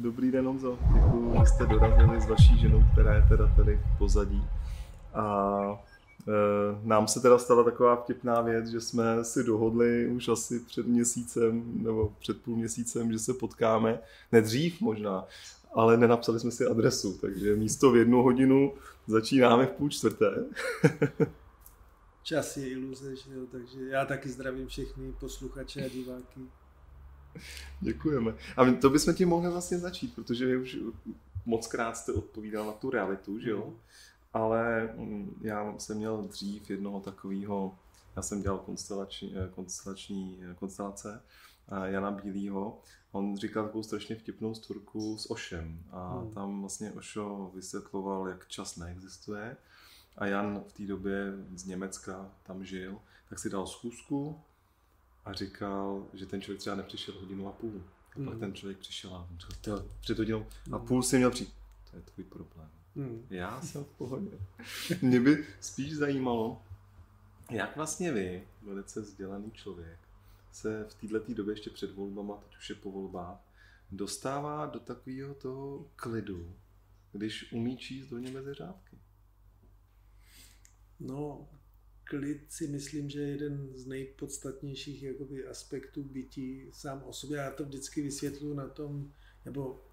Dobrý den, Honzo. Děkuji, že jste dorazili s vaší ženou, která je teda tady v pozadí. A e, nám se teda stala taková vtipná věc, že jsme si dohodli už asi před měsícem nebo před půl měsícem, že se potkáme, nedřív možná, ale nenapsali jsme si adresu, takže místo v jednu hodinu začínáme v půl čtvrté. Čas je iluze, že jo? takže já taky zdravím všechny posluchače a diváky. Děkujeme. A to bychom ti mohli vlastně začít, protože vy už moc krát jste odpovídal na tu realitu, že jo? Ale mm, já jsem měl dřív jednoho takového, já jsem dělal konstelační, eh, konstelační eh, konstelace Jana Bílýho. On říkal takovou strašně vtipnou storku s Ošem a mm. tam vlastně Ošo vysvětloval, jak čas neexistuje a Jan v té době z Německa tam žil, tak si dal schůzku a říkal, že ten člověk třeba nepřišel hodinu a půl. A mm. pak hmm. ten člověk přišel a říkal, před hodinou a hmm. půl si měl přijít. To je tvůj problém. Mm. Já jsem v pohodě. Mě by spíš zajímalo, jak vlastně vy, velice vzdělaný člověk, se v této době ještě před volbama, teď už je po volbách, dostává do takového toho klidu, když umí číst do mezi řádky. No, klid si myslím, že je jeden z nejpodstatnějších jakoby, aspektů bytí sám o sobě. Já to vždycky vysvětluji na tom, nebo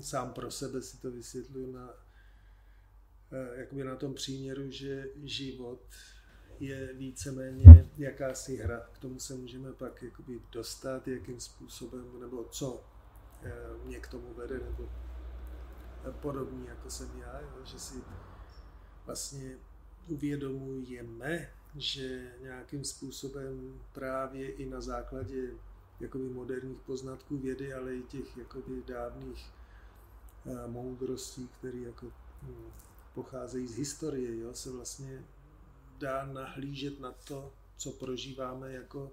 sám pro sebe si to vysvětluji na, eh, jakoby na tom příměru, že život je víceméně jakási hra. K tomu se můžeme pak jakoby dostat, jakým způsobem, nebo co eh, mě k tomu vede, nebo podobný, jako jsem já, že si vlastně uvědomujeme, že nějakým způsobem právě i na základě jakoby moderních poznatků vědy, ale i těch jakoby dávných uh, moudrostí, které jako hm, pocházejí z historie, jo, se vlastně dá nahlížet na to, co prožíváme jako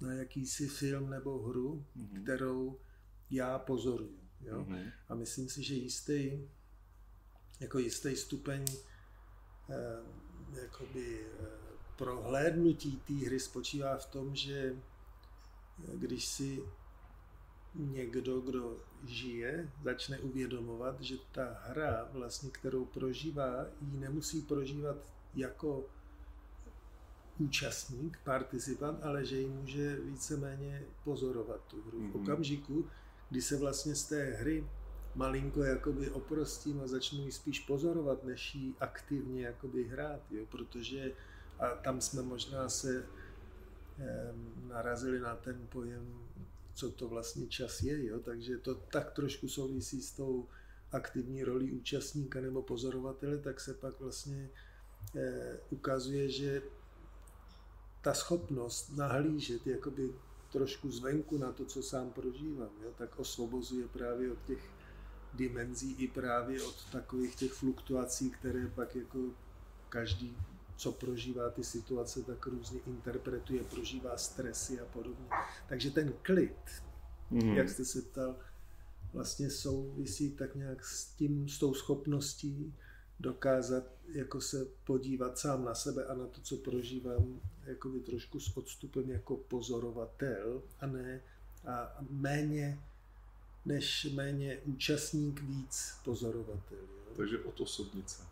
na jakýsi film nebo hru, mm-hmm. kterou já pozoruju. Jo? Mm-hmm. A myslím si, že jistý, jako jistý stupeň Eh, jakoby eh, prohlédnutí té hry spočívá v tom, že eh, když si někdo, kdo žije, začne uvědomovat, že ta hra, vlastně, kterou prožívá, ji nemusí prožívat jako účastník, participant, ale že ji může víceméně pozorovat tu hru. V mhm. okamžiku, kdy se vlastně z té hry malinko jakoby oprostím a začnu ji spíš pozorovat, než ji aktivně jakoby hrát, jo, protože a tam jsme možná se narazili na ten pojem, co to vlastně čas je, jo, takže to tak trošku souvisí s tou aktivní rolí účastníka nebo pozorovatele, tak se pak vlastně eh, ukazuje, že ta schopnost nahlížet jakoby trošku zvenku na to, co sám prožívám, jo, tak osvobozuje právě od těch dimenzí i právě od takových těch fluktuací, které pak jako každý, co prožívá ty situace, tak různě interpretuje, prožívá stresy a podobně. Takže ten klid, mm. jak jste se ptal, vlastně souvisí tak nějak s tím, s tou schopností dokázat jako se podívat sám na sebe a na to, co prožívám, jakoby trošku s odstupem jako pozorovatel a ne a méně než méně účastník, víc pozorovatel. Jo? Takže od osobnice.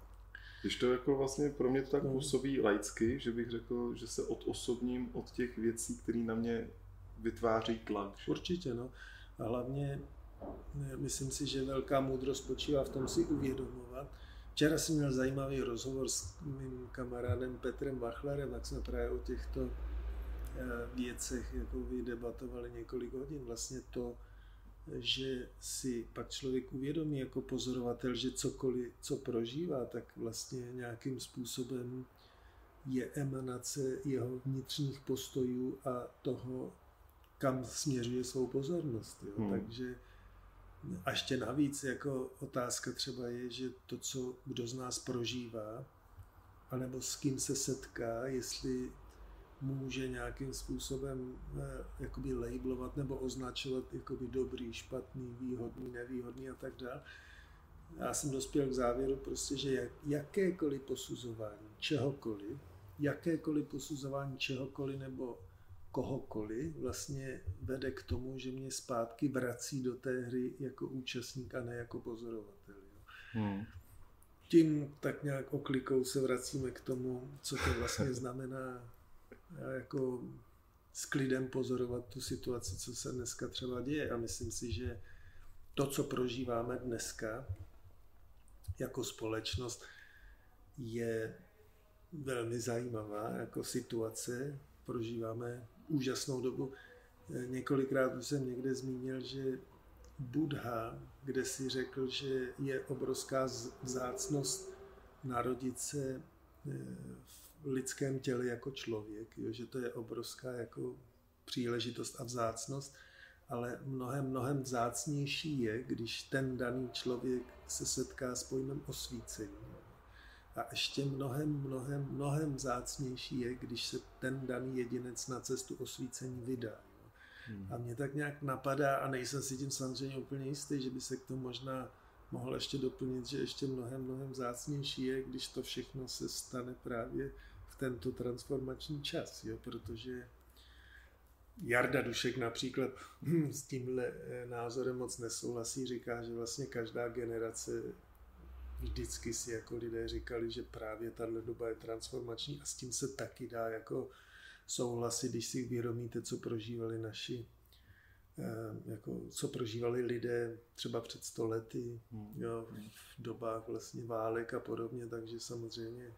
Když to jako vlastně pro mě to tak no. působí laicky, že bych řekl, že se odosobním od těch věcí, které na mě vytváří tlak. Že? Určitě, no. A hlavně myslím si, že velká moudrost spočívá v tom si uvědomovat. Včera jsem měl zajímavý rozhovor s mým kamarádem Petrem Bachlerem, tak jsme právě o těchto eh, věcech jako debatovali několik hodin. Vlastně to, že si pak člověk uvědomí jako pozorovatel, že cokoliv, co prožívá, tak vlastně nějakým způsobem je emanace jeho vnitřních postojů a toho, kam směřuje svou pozornost. Jo. Hmm. Takže a ještě navíc jako otázka třeba je, že to, co kdo z nás prožívá, anebo s kým se setká, jestli může nějakým způsobem eh, jakoby labelovat nebo označovat jakoby dobrý, špatný, výhodný, nevýhodný a tak dále. Já jsem dospěl k závěru prostě, že jak, jakékoliv posuzování čehokoliv, jakékoliv posuzování čehokoliv nebo kohokoliv vlastně vede k tomu, že mě zpátky vrací do té hry jako účastník a ne jako pozorovatel. Jo. Hmm. Tím tak nějak oklikou se vracíme k tomu, co to vlastně znamená jako s klidem pozorovat tu situaci, co se dneska třeba děje. A myslím si, že to, co prožíváme dneska jako společnost, je velmi zajímavá jako situace. Prožíváme úžasnou dobu. Několikrát už jsem někde zmínil, že Buddha, kde si řekl, že je obrovská vzácnost narodit se eh, v lidském těle jako člověk, jo, že to je obrovská jako příležitost a vzácnost, ale mnohem, mnohem vzácnější je, když ten daný člověk se setká s pojmem osvícení. A ještě mnohem, mnohem, mnohem vzácnější je, když se ten daný jedinec na cestu osvícení vydá. Hmm. A mě tak nějak napadá, a nejsem si tím samozřejmě úplně jistý, že by se k tomu možná mohl ještě doplnit, že ještě mnohem, mnohem vzácnější je, když to všechno se stane právě v tento transformační čas, jo, protože Jarda Dušek například s tímhle eh, názorem moc nesouhlasí, říká, že vlastně každá generace vždycky si jako lidé říkali, že právě tahle doba je transformační a s tím se taky dá jako souhlasit, když si uvědomíte, co prožívali naši, eh, jako, co prožívali lidé třeba před stolety, hmm. jo, v dobách vlastně válek a podobně, takže samozřejmě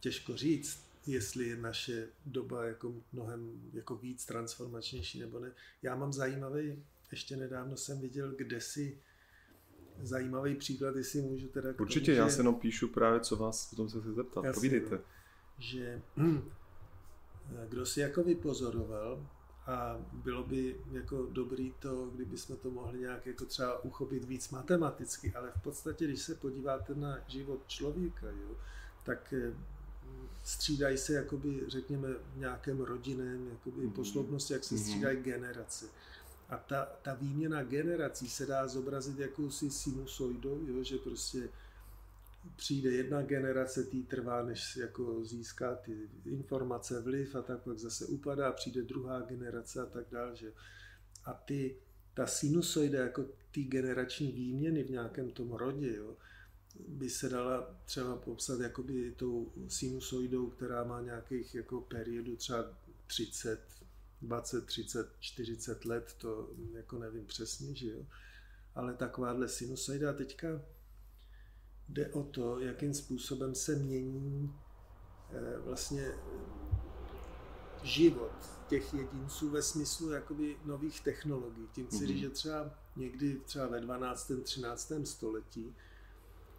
těžko říct, jestli je naše doba jako mnohem jako víc transformačnější nebo ne. Já mám zajímavý, ještě nedávno jsem viděl, kde si zajímavý příklad, jestli můžu teda... Určitě, tomu, já že... se jenom píšu právě, co vás potom se chci zeptat. Jasně, Povídejte. No. Že kdo si jako vypozoroval a bylo by jako dobrý to, kdyby jsme to mohli nějak jako třeba uchopit víc matematicky, ale v podstatě, když se podíváte na život člověka, jo, tak eh, střídají se, jakoby, řekněme, v nějakém rodinném jakoby, mm-hmm. posloupnosti, jak se mm-hmm. střídají generace. A ta, ta výměna generací se dá zobrazit jakousi sinusoidou, jo, že prostě přijde jedna generace, tý trvá, než jako získá ty informace, vliv a tak pak zase upadá, přijde druhá generace a tak dále. Že? A ty, ta sinusoida jako ty generační výměny v nějakém tom rodě, jo, by se dala třeba popsat jakoby tou sinusoidou, která má nějakých jako periodu třeba 30, 20, 30, 40 let, to jako nevím přesně, že jo. Ale takováhle sinusoida teďka jde o to, jakým způsobem se mění eh, vlastně život těch jedinců ve smyslu jakoby nových technologií. Tím chci říct, že třeba někdy třeba ve 12. 13. století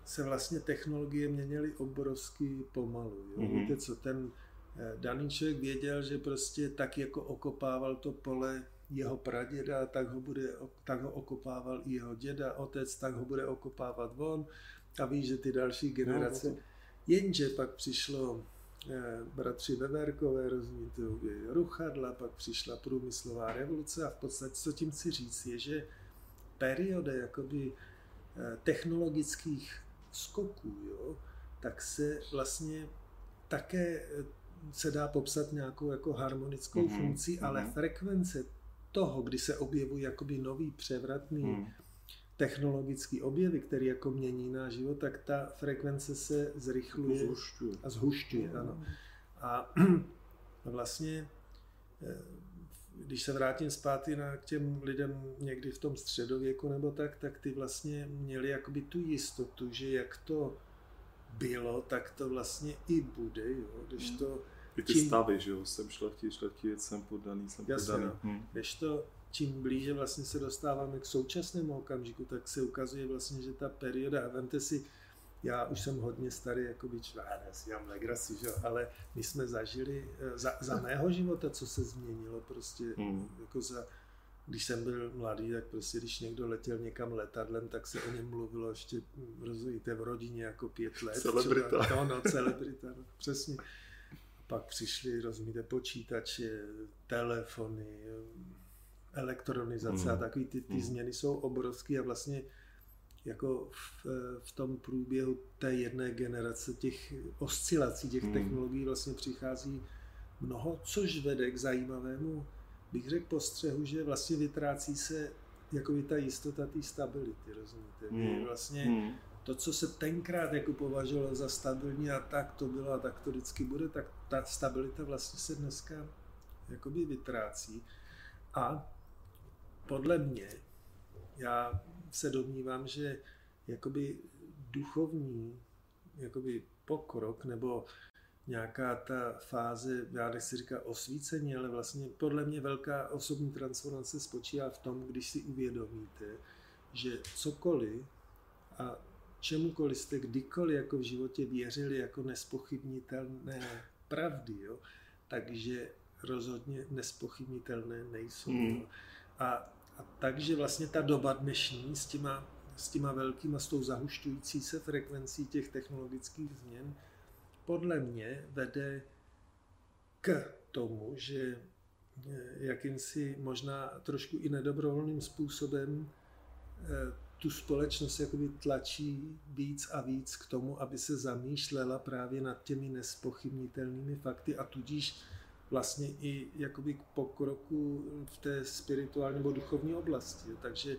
se vlastně technologie měnily obrovsky pomalu. Jo? Mm-hmm. Víte co, ten eh, daný člověk věděl, že prostě tak jako okopával to pole jeho praděda, tak ho, bude, tak ho okopával i jeho děda, otec, tak ho bude okopávat on a ví, že ty další generace. No, Jenže pak přišlo eh, bratři Veverkové, rozumíte, ruchadla, pak přišla průmyslová revoluce a v podstatě, co tím chci říct, je, že perioda jakoby eh, technologických skoků, jo, tak se vlastně také eh, se dá popsat nějakou jako harmonickou mm-hmm. funkcí, ale mm-hmm. frekvence toho, kdy se objevují jakoby nový převratný mm technologické objevy, které jako mění náš život, tak ta frekvence se zrychluje zhušťuje. a zhušťuje. Ano. A vlastně, eh, když se vrátím zpátky na, k těm lidem někdy v tom středověku nebo tak, tak ty vlastně měli jakoby tu jistotu, že jak to bylo, tak to vlastně i bude, jo, když to... I ty tím... stavy, že jo, jsem šlechtí, šlechtí, jsem podaný, jsem Jasně, podaný. No. Hm. Když to čím blíže vlastně se dostáváme k současnému okamžiku, tak se ukazuje vlastně, že ta perioda, vemte si, já už jsem hodně starý, jako byč, já si legraci, že? ale my jsme zažili eh, za, za mého života, co se změnilo prostě, hmm. jako za, když jsem byl mladý, tak prostě když někdo letěl někam letadlem, tak se o něm mluvilo ještě, hm, rozumíte, v rodině jako pět let. Celebrita. Třeba, no, no, celebrita, no, přesně. Pak přišli, rozumíte, počítače, telefony, elektronizace mm. a takový ty, ty mm. změny jsou obrovské a vlastně jako v, v tom průběhu té jedné generace těch oscilací těch mm. technologií vlastně přichází mnoho, což vede k zajímavému, bych řekl, postřehu, že vlastně vytrácí se jako ta jistota té stability, rozumíte? Hmm. Vlastně hmm. to, co se tenkrát jako považovalo za stabilní a tak to bylo a tak to vždycky bude, tak ta stabilita vlastně se dneska jakoby vytrácí. A podle mě, já se domnívám, že jakoby duchovní jakoby pokrok nebo nějaká ta fáze, já nechci říkat osvícení, ale vlastně podle mě velká osobní transformace spočívá v tom, když si uvědomíte, že cokoliv a čemukoliv jste kdykoliv jako v životě věřili jako nespochybnitelné pravdy, jo, takže rozhodně nespochybnitelné nejsou. Hmm. A, a takže vlastně ta doba dnešní s těma, s těma velkýma, s tou zahušťující se frekvencí těch technologických změn, podle mě vede k tomu, že eh, jakýmsi možná trošku i nedobrovolným způsobem eh, tu společnost jakoby tlačí víc a víc k tomu, aby se zamýšlela právě nad těmi nespochybnitelnými fakty a tudíž vlastně i jakoby k pokroku v té spirituální nebo duchovní oblasti. Takže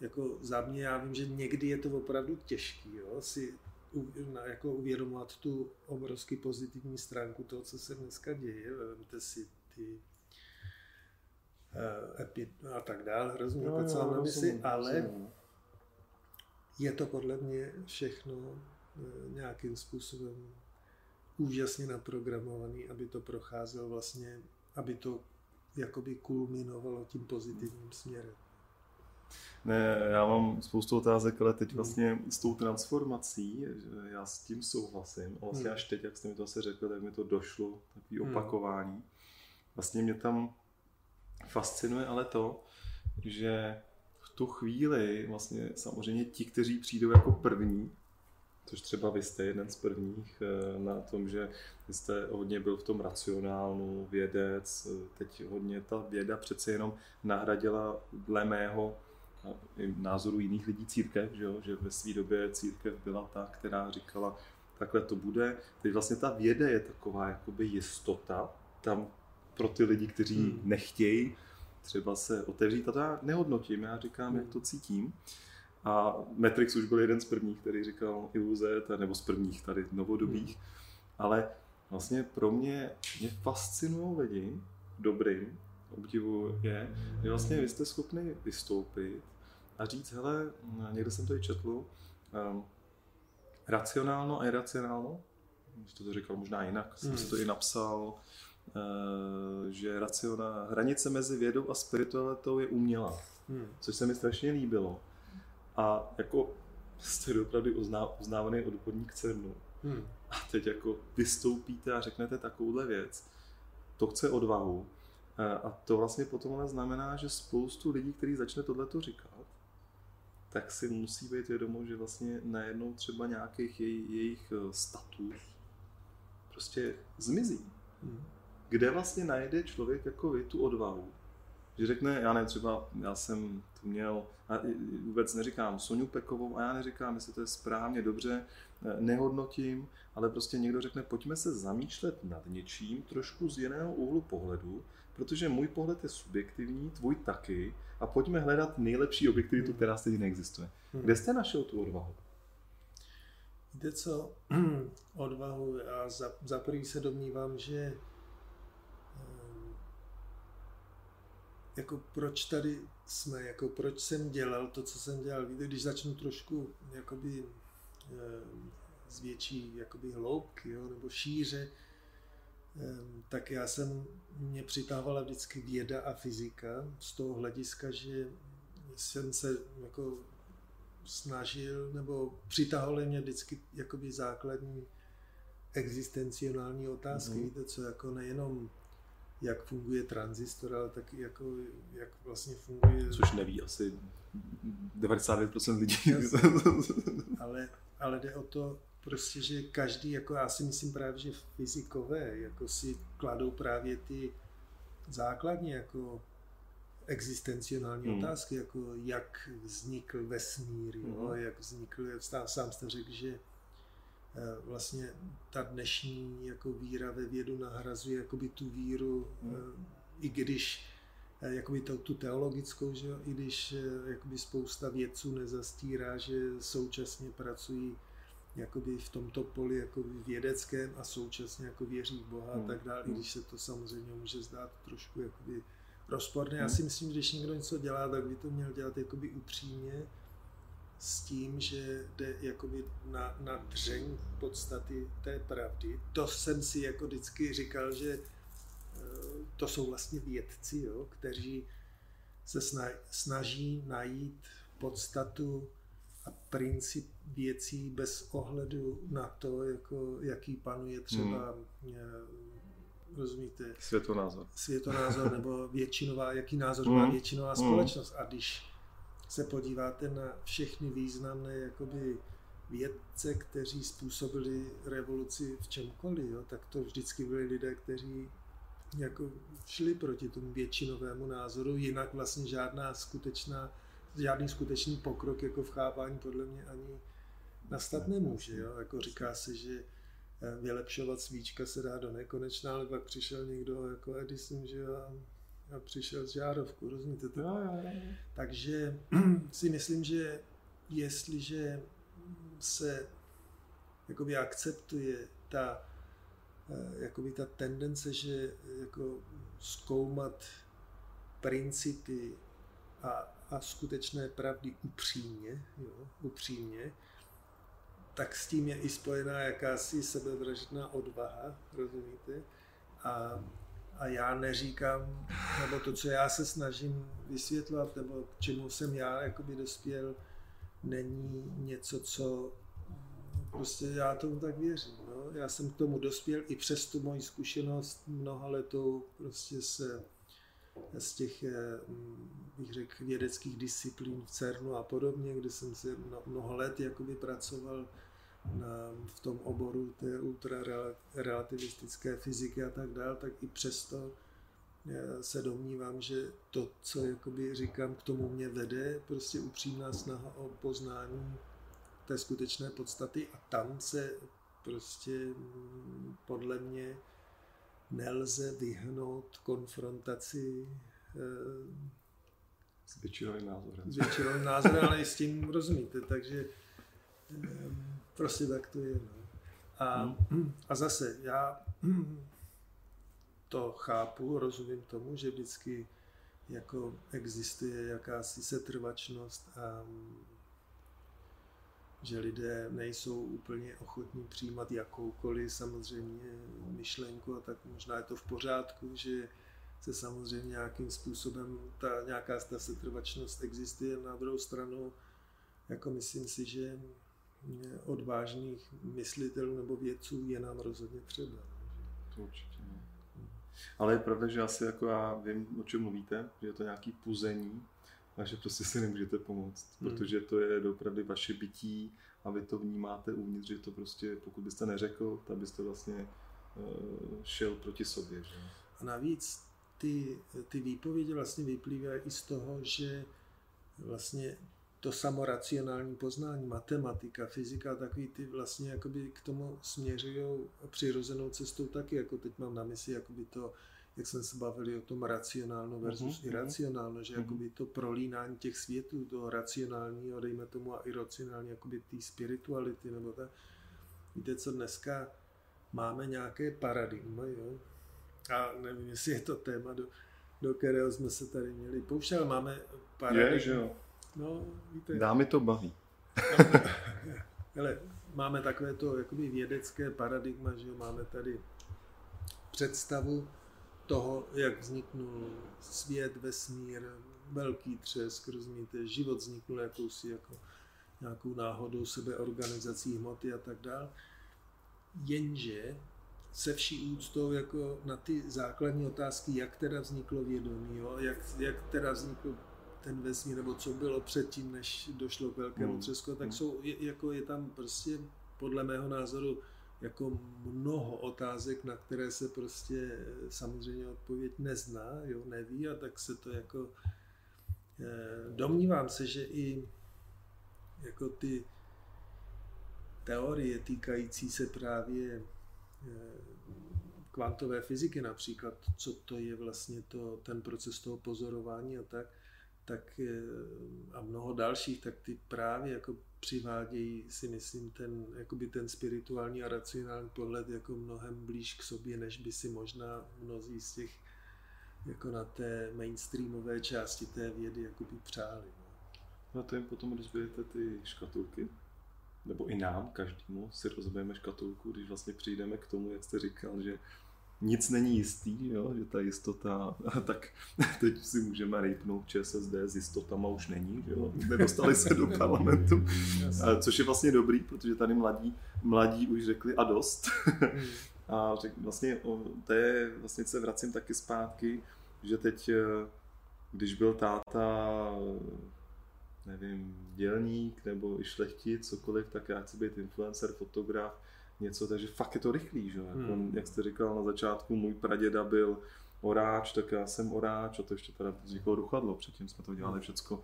jako za mě já vím, že někdy je to opravdu těžké, jo, si jako uvědomovat tu obrovsky pozitivní stránku toho, co se dneska děje. Vemte si ty uh, epi a tak dále, rozumím, no, mám na mysli, ale je to podle mě všechno uh, nějakým způsobem úžasně naprogramovaný, aby to procházelo vlastně, aby to jakoby kulminovalo tím pozitivním směrem. Ne, já mám spoustu otázek, ale teď hmm. vlastně s tou transformací, já s tím souhlasím. A vlastně hmm. až teď, jak jste mi to asi řekl, tak mi to došlo, takový hmm. opakování. Vlastně mě tam fascinuje ale to, že v tu chvíli vlastně samozřejmě ti, kteří přijdou jako první, což třeba vy jste jeden z prvních eh, na tom, že vy jste hodně byl v tom racionálnu, vědec, eh, teď hodně ta věda přece jenom nahradila dle mého názoru jiných lidí církev, že, jo? že ve své době církev byla ta, která říkala, takhle to bude. Teď vlastně ta věda je taková jakoby jistota tam pro ty lidi, kteří hmm. nechtějí třeba se otevřít. A to já nehodnotím, já říkám, hmm. jak to cítím. A Matrix už byl jeden z prvních, který říkal iluze, nebo z prvních tady novodobých. Hmm. Ale vlastně pro mě, mě fascinují lidi dobrým, obdivu je, že vlastně vy jste schopni vystoupit a říct, hele, někde jsem to i četl, um, racionálno a iracionálno, jste to říkal možná jinak, jsem hmm. si to i napsal, uh, že raciona, hranice mezi vědou a spiritualitou je umělá, hmm. což se mi strašně líbilo. A jako jste opravdu uzná, uznávaný odborník CERNu. Hmm. A teď jako vystoupíte a řeknete takovouhle věc. To chce odvahu. A to vlastně potom ale znamená, že spoustu lidí, kteří začne tohleto říkat, tak si musí být vědomo, že vlastně najednou třeba nějakých jej, jejich eh, status prostě zmizí. Hmm. Kde vlastně najde člověk jako vy tu odvahu, že řekne, já ne, třeba já jsem to měl, a vůbec neříkám Soniu Pekovou a já neříkám, jestli to je správně, dobře, eh, nehodnotím, ale prostě někdo řekne, pojďme se zamýšlet nad něčím trošku z jiného úhlu pohledu, protože můj pohled je subjektivní, tvůj taky, a pojďme hledat nejlepší objektivitu, která stejně neexistuje. Hmm. Kde jste našel tu odvahu? Víte co, odvahu, já za, za prvý se domnívám, že ehm, jako proč tady jsme, jako proč jsem dělal to, co jsem dělal. Víte, když začnu trošku jakoby ehm, z větší jakoby hloubky, jo, nebo šíře, Ehm, tak já jsem, mě přitávala vždycky věda a fyzika z toho hlediska, že jsem se jako snažil, nebo přitahovaly mě vždycky jakoby základní existencionální otázky, mm. víte co, jako nejenom jak funguje tranzistor, ale taky jako, jak vlastně funguje... Což neví asi 99% lidí. ale, ale jde o to, prostě, že každý, jako já si myslím právě, že fyzikové jako si kladou právě ty základní jako existencionální hmm. otázky, jako jak vznikl vesmír, jo, hmm. jak vznikl, sám jste řekl, že vlastně ta dnešní jako víra ve vědu nahrazuje jakoby tu víru, hmm. i když jakoby to, tu teologickou, že i když jakoby spousta vědců nezastírá, že současně pracují jakoby v tomto poli jakoby vědeckém a současně jako věří v Boha a hmm. tak dále, i když se to samozřejmě může zdát trošku jakoby rozporné. Já hmm. si myslím, že když někdo něco dělá, tak by to měl dělat jakoby upřímně s tím, že jde jakoby na, na dřeň podstaty té pravdy. To jsem si jako vždycky říkal, že eh, to jsou vlastně vědci, jo, kteří se snaží najít podstatu a princip věcí bez ohledu na to, jako, jaký panuje třeba, hmm. rozumíte? Světonázor. Světonázor, nebo většinová, jaký názor hmm. má většinová hmm. společnost. A když se podíváte na všechny významné jakoby, vědce, kteří způsobili revoluci v čemkoliv, jo, tak to vždycky byli lidé, kteří jako šli proti tomu většinovému názoru, jinak vlastně žádná skutečná žádný skutečný pokrok jako v chápání podle mě ani nastat nemůže. Jo? Jako říká se, že eh, vylepšovat svíčka se dá do nekonečna, ale pak přišel někdo jako Edison, že jo, a přišel z žárovku, rozumíte to? Jo, jo, jo. Takže si myslím, že jestliže se jakoby akceptuje ta, eh, jakoby ta tendence, že jako zkoumat principy a a skutečné pravdy upřímně, jo, upřímně, tak s tím je i spojená jakási sebevražedná odvaha, rozumíte? A, a já neříkám, nebo to, co já se snažím vysvětlovat, nebo k čemu jsem já jakoby dospěl, není něco, co prostě já tomu tak věřím. No? Já jsem k tomu dospěl i přes tu moji zkušenost mnoha letou prostě se z těch, eh, bych řekl, vědeckých disciplín v CERNu a podobně, kde jsem se mnoho let jakoby pracoval na, v tom oboru té ultrarelativistické fyziky a tak dále, tak i přesto se domnívám, že to, co jakoby říkám, k tomu mě vede, prostě upřímná snaha o poznání té skutečné podstaty a tam se prostě mm, podle mě nelze vyhnout konfrontaci s většinovým názorem. S většinovým názorem, ale i s tím rozumíte, takže prostě tak to je. No. A, hmm. a zase já to chápu, rozumím tomu, že vždycky jako existuje jakási setrvačnost a že lidé nejsou úplně ochotní přijímat jakoukoliv samozřejmě myšlenku a tak možná je to v pořádku, že se samozřejmě nějakým způsobem ta nějaká ta setrvačnost existuje. Na druhou stranu, jako myslím si, že odvážných myslitelů nebo vědců je nám rozhodně třeba. To určitě. Ne. Ale je pravda, že asi jako já vím, o čem mluvíte, že je to nějaký puzení, a že prostě si nemůžete pomoct, hmm. protože to je opravdu vaše bytí a vy to vnímáte uvnitř, že to prostě, pokud byste neřekl, tak byste vlastně uh, šel proti sobě. Že? A navíc ty, ty výpovědi vlastně vyplývají i z toho, že vlastně to samoracionální poznání, matematika, fyzika, takový ty vlastně jakoby k tomu směřují přirozenou cestou taky, jako teď mám na mysli jakoby to jak jsme se bavili o tom racionálno versus uh-huh, iracionálno, že uh-huh. jakoby to prolínání těch světů, toho racionálního, dejme tomu, a iracionální, jakoby té spirituality, nebo tak. Víte, co dneska máme nějaké paradigma, jo? A nevím, jestli je to téma, do, do kterého jsme se tady měli pouštět, ale máme paradigma. Je, že jo. No, víte. Dámy to baví. Hele, máme takové to jakoby vědecké paradigma, že máme tady představu toho, jak vzniknul svět, vesmír, velký třesk, rozumíte, život vzniknul jakousi jako nějakou náhodou sebeorganizací hmoty a tak dále. Jenže se vší úctou jako na ty základní otázky, jak teda vzniklo vědomí, jo? Jak, jak teda vznikl ten vesmír, nebo co bylo předtím, než došlo k velkému hmm. třesku, tak hmm. jsou, je, jako je tam prostě podle mého názoru jako mnoho otázek, na které se prostě samozřejmě odpověď nezná, jo, neví a tak se to jako eh, domnívám se, že i jako ty teorie týkající se právě kvantové fyziky například, co to je vlastně to, ten proces toho pozorování a tak, tak a mnoho dalších, tak ty právě jako přivádějí si myslím ten, jakoby ten spirituální a racionální pohled jako mnohem blíž k sobě, než by si možná mnozí z těch jako na té mainstreamové části té vědy jakoby přáli. No. no a to jim potom rozbijete ty škatulky? Nebo i nám, každému, si rozbijeme škatulku, když vlastně přijdeme k tomu, jak jste říkal, že nic není jistý, jo? že ta jistota, tak teď si můžeme rejpnout ČSSD s jistotama už není, že jo? nedostali se do parlamentu, což je vlastně dobrý, protože tady mladí, mladí už řekli a dost. Hmm. A řek, vlastně to je, vlastně se vracím taky zpátky, že teď, eh, když byl táta, nevím, dělník nebo i šlechtic, cokoliv, tak já chci být influencer, fotograf, něco, takže fakt je to rychlý, že? Jako, hmm. jak jste říkal na začátku, můj praděda byl oráč, tak já jsem oráč a to ještě teda vzniklo ruchadlo, předtím jsme to dělali všecko,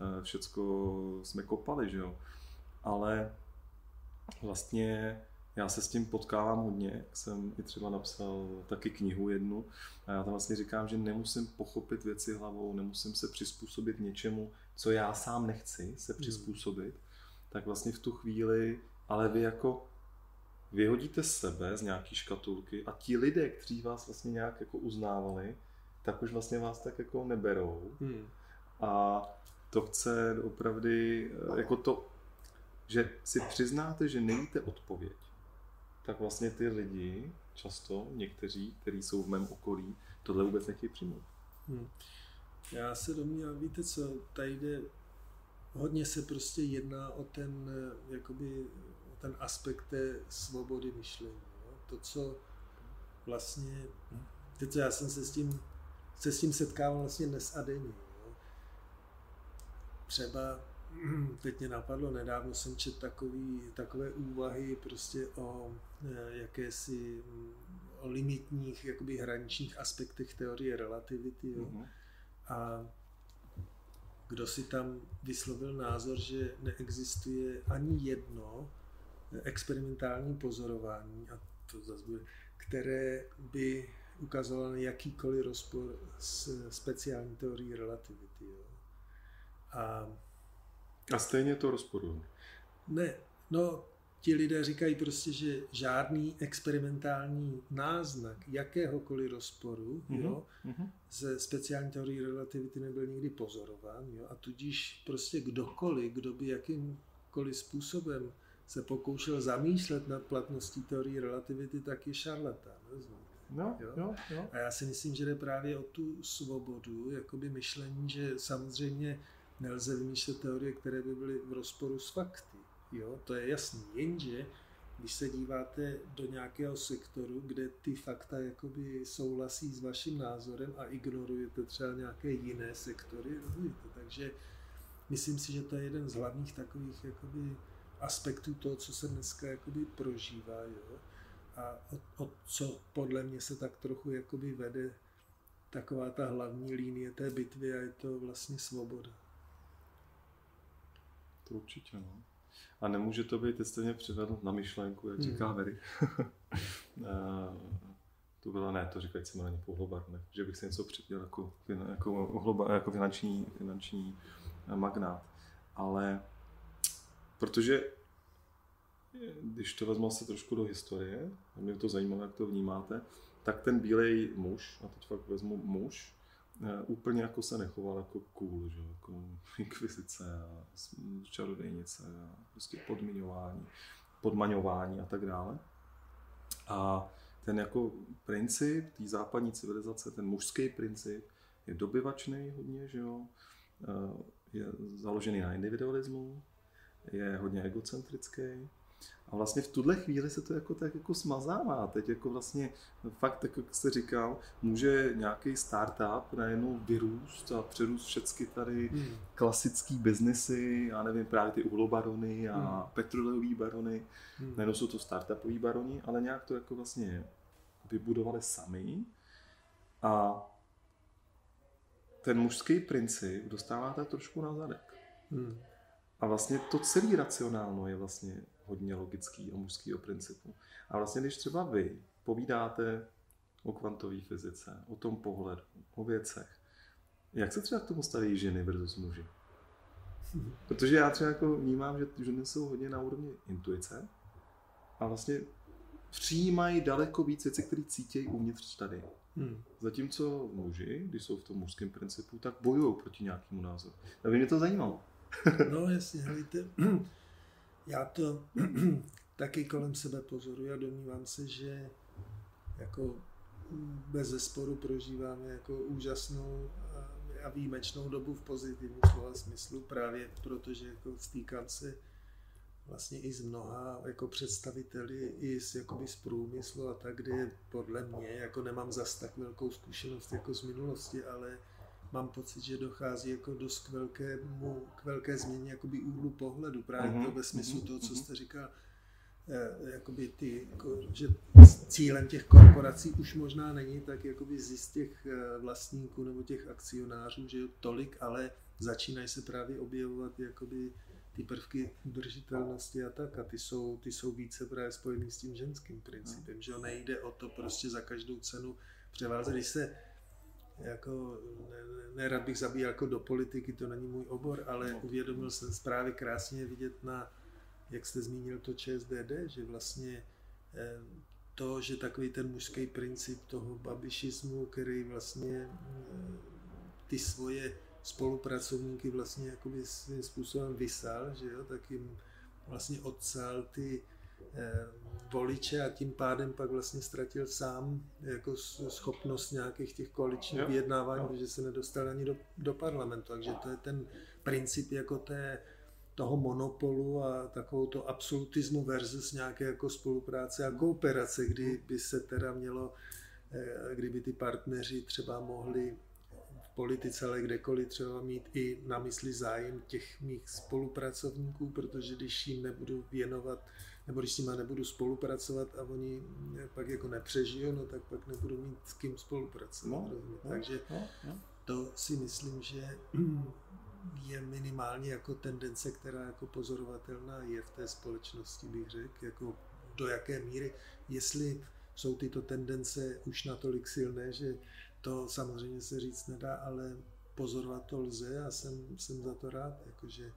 eh, všecko jsme kopali, že jo. Ale vlastně já se s tím potkávám hodně, jsem i třeba napsal taky knihu jednu a já tam vlastně říkám, že nemusím pochopit věci hlavou, nemusím se přizpůsobit něčemu, co já sám nechci se hmm. přizpůsobit, tak vlastně v tu chvíli, ale vy jako vyhodíte sebe z nějaký škatulky a ti lidé, kteří vás vlastně nějak jako uznávali, tak už vlastně vás tak jako neberou. Hmm. A to chce opravdu jako to, že si přiznáte, že nevíte odpověď, tak vlastně ty lidi, často někteří, kteří jsou v mém okolí, tohle vůbec nechtějí přijmout. Hmm. Já se domnívám, víte co, tady jde, hodně se prostě jedná o ten, jakoby ten aspekt té svobody myšlení. Jo? To, co vlastně, teď co já jsem se s tím, se s tím setkával vlastně dnes a denně. Jo? Třeba teď mě napadlo, nedávno jsem četl takový, takové úvahy prostě o e, jakési o limitních, jakoby hraničních aspektech teorie relativity. Jo? Mm-hmm. A kdo si tam vyslovil názor, že neexistuje ani jedno experimentální pozorování, a to zase bude, které by ukazovalo jakýkoliv rozpor s speciální teorií relativity. Jo. A, a stejně to rozporují. Ne, no ti lidé říkají prostě, že žádný experimentální náznak jakéhokoliv rozporu mm-hmm. jo, mm-hmm. ze speciální teorii relativity nebyl nikdy pozorován. Jo, a tudíž prostě kdokoliv, kdo by jakýmkoliv způsobem se pokoušel zamýšlet nad platností teorie relativity, tak je šarlatán. No, jo? Jo, jo. A já si myslím, že jde právě o tu svobodu, jakoby myšlení, že samozřejmě nelze vymýšlet teorie, které by byly v rozporu s fakty. Jo, to je jasný. Jenže když se díváte do nějakého sektoru, kde ty fakta jakoby souhlasí s vaším názorem a ignorujete třeba nějaké jiné sektory, rozumíte? Takže myslím si, že to je jeden z hlavních takových jakoby aspektů toho, co se dneska jakoby prožívá. Jo? A o, o co podle mě se tak trochu jakoby vede taková ta hlavní linie té bitvy a je to vlastně svoboda. To určitě, no. A nemůže to být, jste mě přivedl na myšlenku, jak říká hmm. Very. to bylo, ne, to říkají se na pohlobar, ne, že bych si něco přidělal jako, jako, hloba, jako finanční, finanční magnát. Ale protože když to vezmu se trošku do historie, a mě to zajímalo, jak to vnímáte, tak ten bílej muž, a teď fakt vezmu muž, eh, úplně jako se nechoval jako cool, že? jako inkvizice a čarodejnice a prostě podmiňování, podmaňování a tak dále. A ten jako princip té západní civilizace, ten mužský princip, je dobyvačný hodně, že jo? Eh, je založený na individualismu, je hodně egocentrický. A vlastně v tuhle chvíli se to jako tak jako smazává. Teď jako vlastně fakt, tak jak jste říkal, může nějaký startup najednou vyrůst a přerůst všechny tady hmm. klasický biznesy, já nevím, právě ty uhlobarony a hmm. petroleový barony. Hmm. Najednou jsou to startupový baroni, ale nějak to jako vlastně vybudovali sami. A ten mužský princip dostáváte trošku na zadek. Hmm. A vlastně to celý racionálno je vlastně hodně logický o mužského principu. A vlastně, když třeba vy povídáte o kvantové fyzice, o tom pohledu, o věcech, jak se třeba k tomu staví ženy versus muži? Protože já třeba jako vnímám, že ženy jsou hodně na úrovni intuice a vlastně přijímají daleko víc věcí, které cítějí uvnitř tady. Hmm. Zatímco muži, když jsou v tom mužském principu, tak bojují proti nějakému názoru. A by mě to zajímalo. no jasně, helejte, já to taky kolem sebe pozoruji a domnívám se, že jako bez zesporu prožíváme jako úžasnou a výjimečnou dobu v pozitivním slova smyslu, právě protože jako stýkám se vlastně i z mnoha jako představiteli i z, jakoby z průmyslu a tak, kde podle mě, jako nemám zas tak velkou zkušenost jako z minulosti, ale mám pocit, že dochází jako dost k, velkému, k velké změně jakoby úhlu pohledu, právě to ve smyslu uh-huh, toho, co jste říkal, eh, jakoby ty, jako, že cílem těch korporací už možná není tak jakoby zisk těch eh, vlastníků nebo těch akcionářů, že jo, tolik, ale začínají se právě objevovat jakoby ty prvky udržitelnosti a tak. A ty jsou, ty jsou více právě spojený s tím ženským principem, že jo, nejde o to prostě za každou cenu převázet, když se jako, nerad ne, bych zabíjel jako do politiky, to není můj obor, ale no. uvědomil jsem právě krásně vidět na, jak jste zmínil to ČSDD, že vlastně eh, to, že takový ten mužský princip toho babišismu, který vlastně eh, ty svoje spolupracovníky vlastně jakoby svým způsobem vysal, že jo, tak jim vlastně odsal ty voliče a tím pádem pak vlastně ztratil sám jako schopnost nějakých těch koaličních jo, vyjednávání, jo. protože se nedostal ani do, do parlamentu. Takže to je ten princip jako té, toho monopolu a takovou to absolutismu versus nějaké jako spolupráce a kooperace, kdy by se teda mělo, eh, kdyby ty partneři třeba mohli politice, ale kdekoliv třeba mít i na mysli zájem těch mých spolupracovníků, protože když jim nebudu věnovat, nebo když s nimi nebudu spolupracovat a oni pak jako nepřežijou, no tak pak nebudu mít s kým spolupracovat. No, no, Takže no, no. to si myslím, že je minimálně jako tendence, která jako pozorovatelná je v té společnosti, bych řekl, jako do jaké míry, jestli jsou tyto tendence už natolik silné, že to samozřejmě se říct nedá, ale pozorovat to lze a jsem, jsem za to rád. Jakože,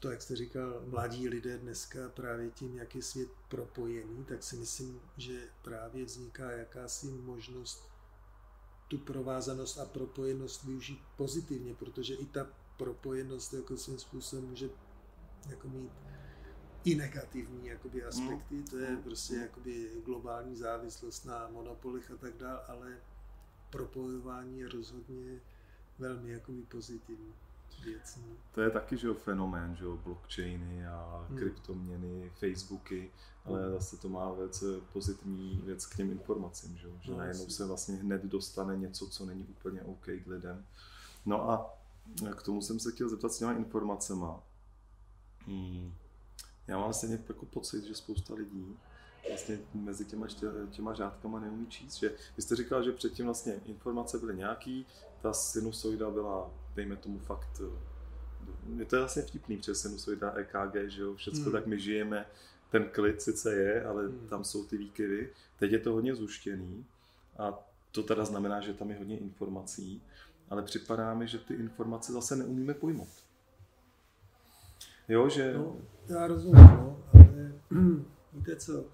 to, jak jste říkal, mladí lidé dneska právě tím, jak je svět propojený, tak si myslím, že právě vzniká jakási možnost tu provázanost a propojenost využít pozitivně, protože i ta propojenost jako svým způsobem může jako mít i negativní jakoby, aspekty, to je prostě jakoby globální závislost na monopolech a tak dále, ale propojování je rozhodně velmi jakoby pozitivní věc. To je taky že jo, fenomén, že jo, blockchainy a hmm. kryptoměny, Facebooky, ale hmm. zase to má velice pozitivní věc k těm informacím, že, jo? že no, najednou se vlastně hned dostane něco, co není úplně OK k lidem. No a k tomu jsem se chtěl zeptat s těma informacema. Hmm. Já mám stejně jako pocit, že spousta lidí vlastně mezi těma, těma řádkama neumí číst. Že vy jste říkal, že předtím vlastně informace byly nějaký, ta sinusoida byla, dejme tomu fakt, je to je vlastně vtipný přes sinusoida EKG, že jo, všecko hmm. tak my žijeme, ten klid sice je, ale hmm. tam jsou ty výkyvy. Teď je to hodně zuštěný a to teda znamená, že tam je hodně informací, ale připadá mi, že ty informace zase neumíme pojmout. Jo, že... No, já rozumím, no, ale víte co,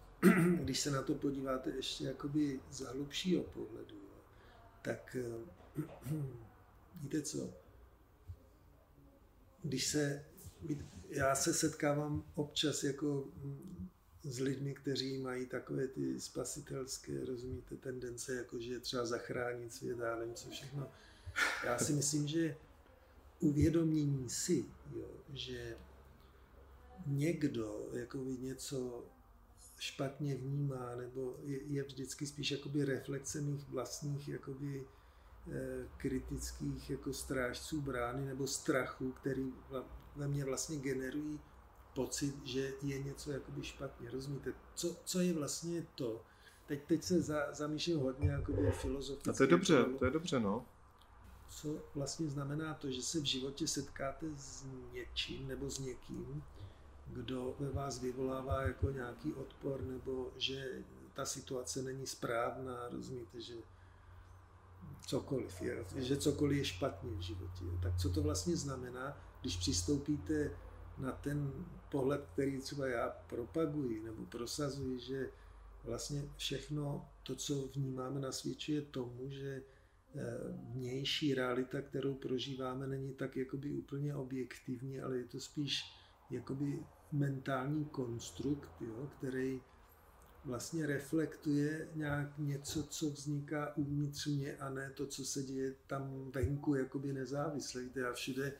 když se na to podíváte ještě jakoby z hlubšího pohledu, tak eh, víte co, když se, já se setkávám občas jako mm, s lidmi, kteří mají takové ty spasitelské, rozumíte, tendence, jako že třeba zachránit svět a nevím co všechno. Já si myslím, že uvědomění si, jo, že někdo jako něco špatně vnímá, nebo je, je vždycky spíš jakoby reflexe mých vlastních jakoby kritických jako strážců brány nebo strachu, který ve mně vlastně generují pocit, že je něco jakoby špatně. Rozumíte? Co, co je vlastně to? Teď, teď se za, zamýšlím hodně jakoby filozoficky. A to je dobře, to je dobře, no. Co vlastně znamená to, že se v životě setkáte s něčím nebo s někým, kdo ve vás vyvolává jako nějaký odpor, nebo že ta situace není správná, rozumíte, že cokoliv, je, že cokoliv je špatně v životě. Tak co to vlastně znamená, když přistoupíte na ten pohled, který třeba já propaguji nebo prosazuji, že vlastně všechno to, co vnímáme, nasvědčuje tomu, že eh, vnější realita, kterou prožíváme, není tak jakoby úplně objektivní, ale je to spíš jakoby mentální konstrukt, jo, který vlastně reflektuje nějak něco, co vzniká uvnitř mě a ne to, co se děje tam venku, jakoby nezávisle. Já všude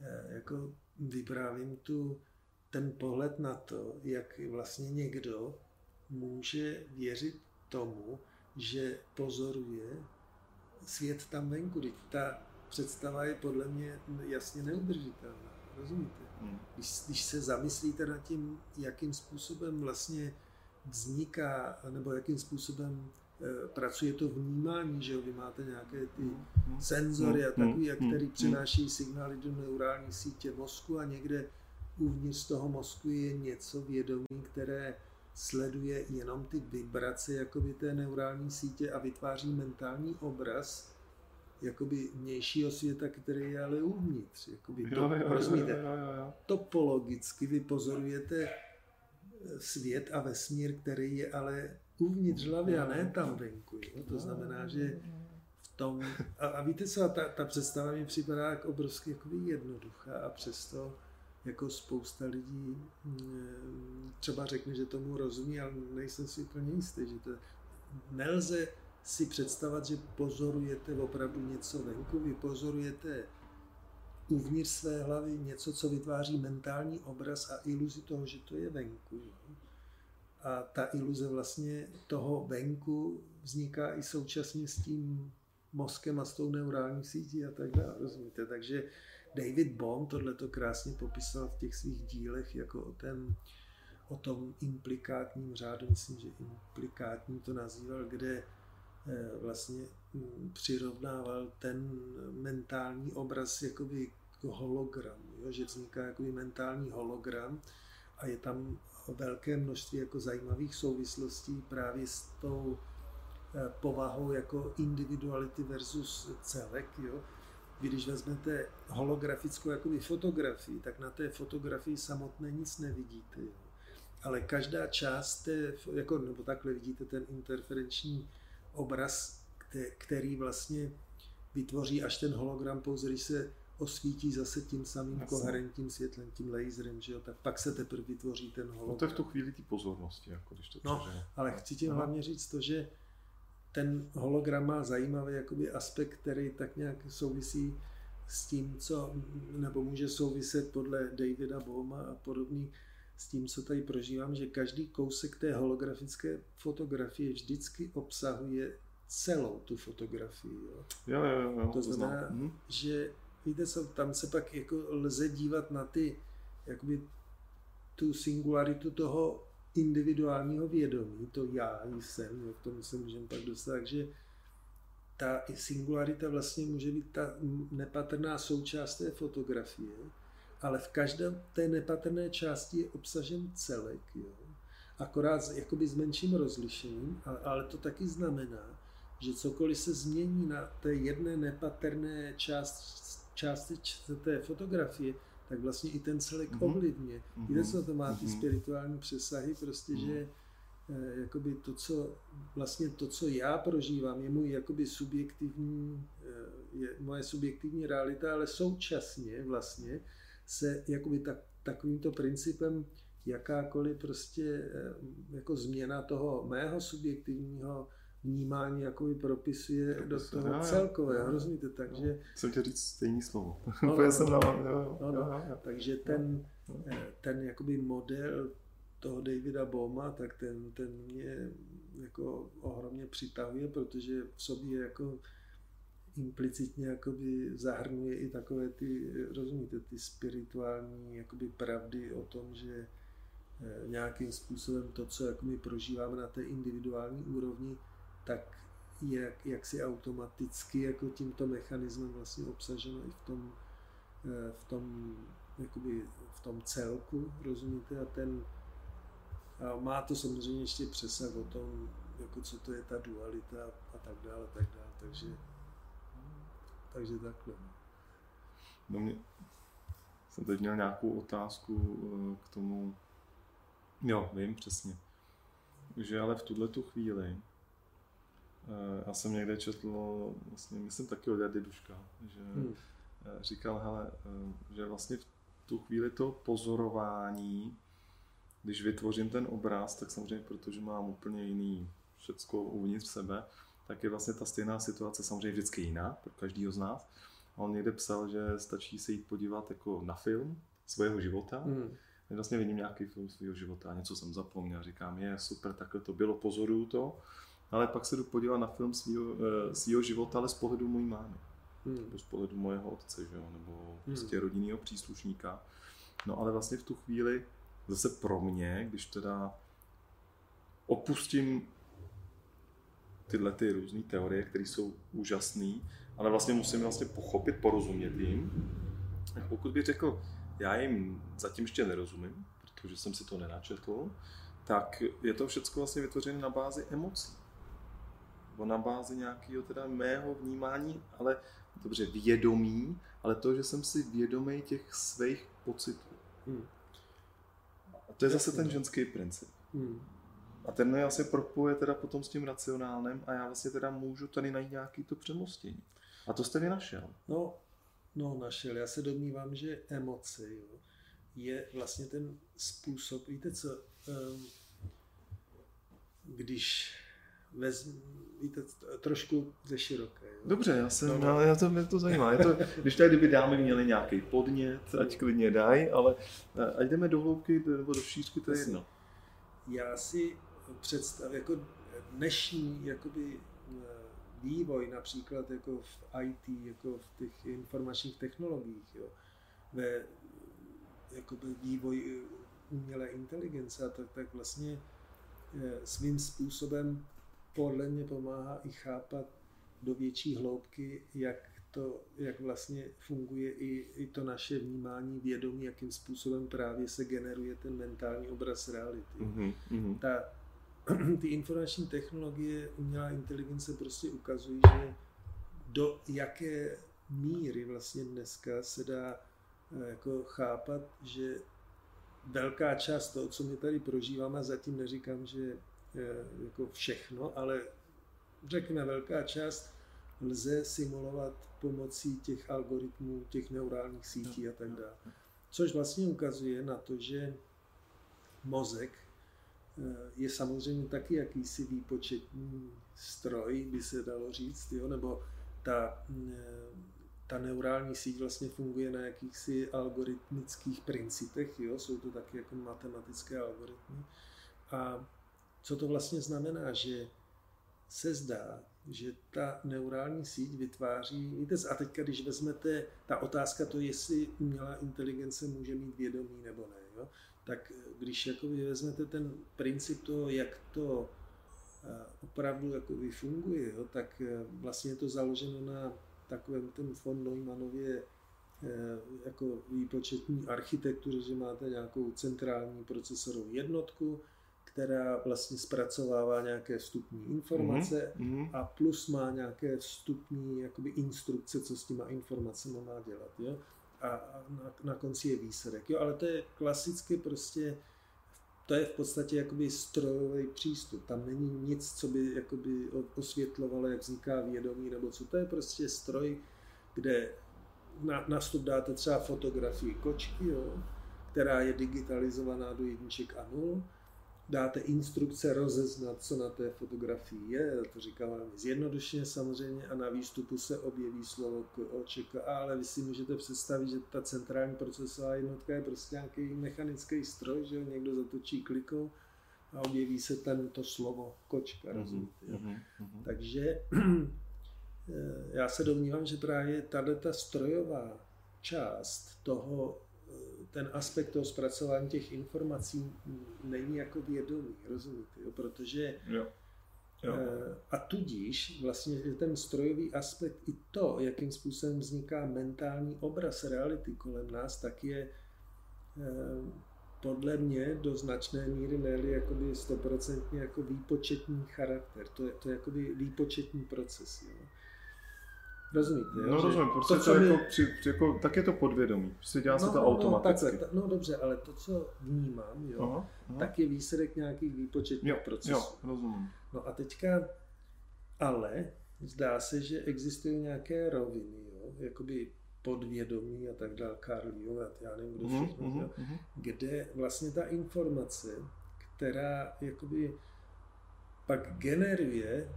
eh, jako vyprávím tu, ten pohled na to, jak vlastně někdo může věřit tomu, že pozoruje svět tam venku. Teď ta představa je podle mě jasně neudržitelná. Rozumíte? Hmm. Když, když se zamyslíte nad tím, jakým způsobem vlastně vzniká, nebo jakým způsobem e, pracuje to vnímání, že jo? vy máte nějaké ty senzory a hmm. takový, hmm. který přináší signály do neurální sítě mozku a někde uvnitř toho mozku je něco vědomí, které sleduje jenom ty vibrace jakoby té neurální sítě a vytváří mentální obraz jakoby vnějšího světa, který je ale uvnitř. Jakoby to, jo, jo, rozumíte? Jo, jo, jo. Topologicky vy pozorujete eh, svět a vesmír, který je ale uvnitř hlavy a ne tam venku. Jo? To znamená, že v tom... A, a víte co, ta, ta představa mi připadá jako obrovsky jakoby jednoduchá a přesto jako spousta lidí mm, třeba řekne, že tomu rozumí, ale nejsem si úplně jistý, že to nelze si představit, že pozorujete opravdu něco venku, vy pozorujete uvnitř své hlavy něco, co vytváří mentální obraz a iluzi toho, že to je venku. A ta iluze vlastně toho venku vzniká i současně s tím mozkem a s tou neurální sítí a tak dále, rozumíte? Takže David Bohm tohle to krásně popisal v těch svých dílech jako o, ten, o tom implikátním řádu, myslím, že implikátní to nazýval, kde vlastně mm, přirovnával ten mentální obraz jakoby k hologramu, jo? že vzniká jakoby mentální hologram a je tam velké množství jako zajímavých souvislostí právě s tou eh, povahou jako individuality versus celek, jo? Když vezmete holografickou jakoby fotografii, tak na té fotografii samotné nic nevidíte. Jo. Ale každá část té, jako, nebo takhle vidíte ten interferenční obraz, který vlastně vytvoří až ten hologram pouze, když se osvítí zase tím samým Jasně. koherentním světlem, tím laserem, že jo, tak pak se teprve vytvoří ten hologram. No to je v tu chvíli ty pozornosti, jako když to No, ale chci tím hlavně říct to, že ten hologram má zajímavý jakoby aspekt, který tak nějak souvisí s tím, co, nebo může souviset podle Davida Boma a podobný, s tím, co tady prožívám, že každý kousek té holografické fotografie vždycky obsahuje celou tu fotografii. Jo, jo, jo. jo to znamená, to mhm. že víte co, tam se pak jako lze dívat na ty, jakoby tu singularitu toho individuálního vědomí, to já jsem, k tomu se můžeme pak dostat, takže ta singularita vlastně může být ta nepatrná součást té fotografie, ale v každé té nepatrné části je obsažen celek. Jo? Akorát jakoby s menším rozlišením, ale to taky znamená, že cokoliv se změní na té jedné nepatrné část, části té fotografie, tak vlastně i ten celek mm-hmm. ovlivně. Mm-hmm. Víte, co to má ty mm-hmm. spirituální přesahy, prostě, mm-hmm. že eh, jakoby to, co vlastně to, co já prožívám, je můj jakoby subjektivní, eh, je moje subjektivní realita, ale současně vlastně se jakoby tak, takovýmto principem jakákoliv prostě eh, jako změna toho mého subjektivního vnímání jakoby propisuje tak do toho já, celkového, já, rozumíte? Takže... No, jsem chtěl říct stejný slovo. No, no, jsem no, no, no, no, no, no, takže ten, no. ten jakoby model toho Davida Boma, tak ten, ten mě jako ohromně přitahuje, protože v sobě jako implicitně jakoby zahrnuje i takové ty, rozumíte, ty spirituální jakoby pravdy o tom, že eh, nějakým způsobem to, co jako my prožíváme na té individuální úrovni, tak je jaksi automaticky jako tímto mechanismem vlastně obsaženo i v tom, eh, v tom jakoby v tom celku, rozumíte, a ten a má to samozřejmě ještě přesah o tom, jako co to je ta dualita a tak dále, tak dále, takže, takže takhle. No, no mě, jsem teď měl nějakou otázku eh, k tomu, jo, vím přesně, že ale v tuhle tu chvíli, eh, já jsem někde četl, vlastně, myslím taky od Jady Duška, že hmm. Eh, říkal, hele, že vlastně v tu chvíli to pozorování, když vytvořím ten obraz, tak samozřejmě, protože mám úplně jiný všecko uvnitř sebe, tak je vlastně ta stejná situace samozřejmě vždycky jiná pro každého z nás. A on někde psal, že stačí se jít podívat jako na film svého života. Hmm. Já vlastně vidím nějaký film svého života, něco jsem zapomněl, říkám, je super, takhle to bylo, pozoruju to, ale pak se jdu podívat na film svého, eh, svého života, ale z pohledu mojí mámy. Hmm. Nebo z pohledu mojeho otce, že jo? nebo hmm. prostě rodinného příslušníka. No ale vlastně v tu chvíli, zase pro mě, když teda opustím tyhle ty různé teorie, které jsou úžasné, ale vlastně musím vlastně pochopit, porozumět jim. A pokud bych řekl, já jim zatím ještě nerozumím, protože jsem si to nenačetl, tak je to všechno vlastně vytvořené na bázi emocí. Nebo na bázi nějakého teda mého vnímání, ale dobře, vědomí, ale to, že jsem si vědomý těch svých pocitů. Hmm. A to je zase ten ženský princip. Hmm. A ten mě asi propuje teda potom s tím racionálním a já vlastně teda můžu tady najít nějaký to přemostění. A to jste mi našel. No, no našel. Já se domnívám, že emoce jo, je vlastně ten způsob, víte co, um, když vezm, víte, trošku ze široké. Jo. Dobře, já se, no, no. já to, mě to zajímá. Je to, když tady kdyby dámy měly nějaký podnět, ať klidně dají, ale ať jdeme do hloubky nebo do šířky, to je jedno. Já si představ, jako dnešní jakoby vývoj například jako v IT, jako v těch informačních technologiích, jo, ve jakoby vývoj umělé inteligence, a tak, tak vlastně eh, svým způsobem podle mě pomáhá i chápat do větší hloubky, jak to, jak vlastně funguje i, i to naše vnímání vědomí, jakým způsobem právě se generuje ten mentální obraz reality. Mm-hmm. Ta ty informační technologie, umělá inteligence prostě ukazují, že do jaké míry vlastně dneska se dá eh, jako chápat, že velká část toho, co my tady prožíváme, zatím neříkám, že eh, jako všechno, ale řekněme velká část lze simulovat pomocí těch algoritmů, těch neurálních sítí a tak dále. Což vlastně ukazuje na to, že mozek je samozřejmě taky jakýsi výpočetní stroj, by se dalo říct, jo? nebo ta, eh, ta neurální síť vlastně funguje na jakýchsi algoritmických principech, jo? jsou to taky jako matematické algoritmy. A co to vlastně znamená, že se zdá, že ta neurální síť vytváří, víte, a teď když vezmete, ta otázka to, jestli umělá inteligence může mít vědomí nebo ne, jo? Tak když jako vezmete ten princip toho, jak to eh, opravdu jako funguje, jo, tak eh, vlastně je to založeno na takovém ten von Neumannově eh, jako výpočetní architektuře, že máte nějakou centrální procesorovou jednotku, která vlastně zpracovává nějaké vstupní informace mm-hmm. a plus má nějaké vstupní jakoby instrukce, co s těma informacemi má dělat. Jo? A, na, na konci je výsledek. Jo, ale to je klasicky prostě, to je v podstatě jakoby strojový přístup. Tam není nic, co by jakoby osvětlovalo, jak vzniká vědomí nebo co. To je prostě stroj, kde na, na vstup dáte třeba fotografii kočky, jo, která je digitalizovaná do jedniček a nul dáte instrukce rozeznat, co na té fotografii je, to říkám velmi zjednodušeně samozřejmě, a na výstupu se objeví slovo OČK, ale vy si můžete představit, že ta centrální procesová jednotka je prostě nějaký mechanický stroj, že někdo zatočí klikou a objeví se ten to slovo kočka, mm-hmm, mm-hmm. Takže eh, já se domnívám, že právě tato strojová část toho ten aspekt toho zpracování těch informací není jako vědomý, rozumíte, jo? protože jo. Jo. Eh, a tudíž vlastně ten strojový aspekt i to, jakým způsobem vzniká mentální obraz reality kolem nás, tak je podle mě do značné míry ne jakoby stoprocentně jako výpočetní charakter. To je, to je jakoby výpočetní proces. Jo. Rozumíte? Jo? No rozumím, prostě to, to, to my... jako, při, jako, tak je to podvědomí, prostě dělá no, se to no, automaticky. No, takhle, no dobře, ale to, co vnímám, jo, aha, aha. tak je výsledek nějakých výpočetních jo, procesů. Jo, rozumím. No a teďka, ale zdá se, že existují nějaké roviny, jo, jakoby podvědomí a tak dále, Carl Jung a já nevím, kdo mhm, všechno, mm-hmm, jo, mm-hmm. kde vlastně ta informace, která jakoby pak generuje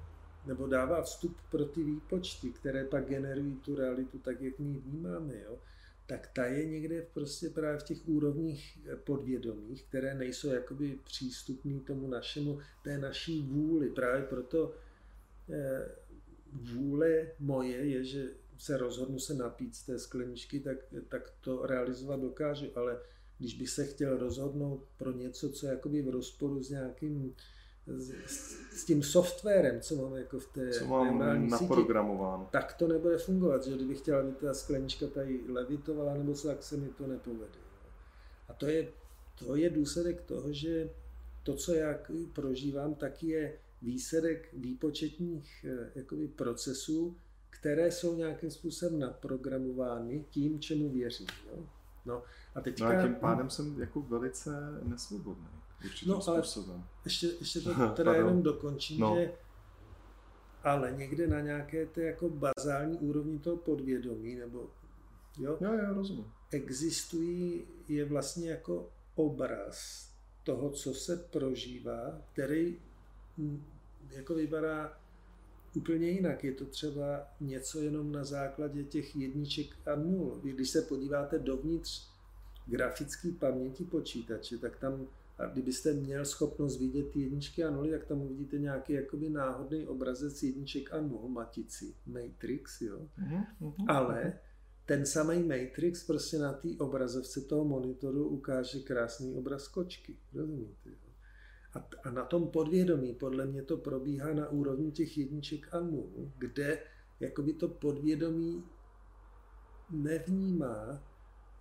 nebo dává vstup pro ty výpočty, které pak generují tu realitu tak, jak my ji vnímáme, jo, tak ta je někde prostě právě v těch úrovních podvědomých, které nejsou jakoby přístupný tomu našemu, té naší vůli. Právě proto eh, vůle moje je, že se rozhodnu se napít z té skleničky, tak, tak to realizovat dokážu, ale když bych se chtěl rozhodnout pro něco, co je jakoby v rozporu s nějakým s, s tím softwarem, co mám jako v té co mám naprogramováno. Síti, tak to nebude fungovat, že kdybych chtěl, aby ta sklenička tady levitovala, nebo co, tak se mi to nepovede. A to je, to je důsledek toho, že to, co já prožívám, tak je výsledek výpočetních eh, jakoby, procesů, které jsou nějakým způsobem naprogramovány tím, čemu věřím. Jo? No, a teďka, no a tím pádem jsem jako velice nesvobodný. Určitým no, ale způsobem. Ještě, ještě to teda jenom dokončím, no. že ale někde na nějaké té jako bazální úrovni toho podvědomí, nebo jo, jo, jo rozumím. existují, je vlastně jako obraz toho, co se prožívá, který jako vypadá úplně jinak. Je to třeba něco jenom na základě těch jedniček a nul. Když se podíváte dovnitř grafické paměti počítače, tak tam, a kdybyste měl schopnost vidět ty jedničky a nuly, tak tam uvidíte nějaký jakoby náhodný obrazec jedniček a nul, matici, Matrix, jo. Mm-hmm. Ale ten samý Matrix prostě na té obrazovce toho monitoru ukáže krásný obraz kočky. Rozumíte? Jo? A, a na tom podvědomí podle mě to probíhá na úrovni těch jedniček a nul, kde jakoby to podvědomí nevnímá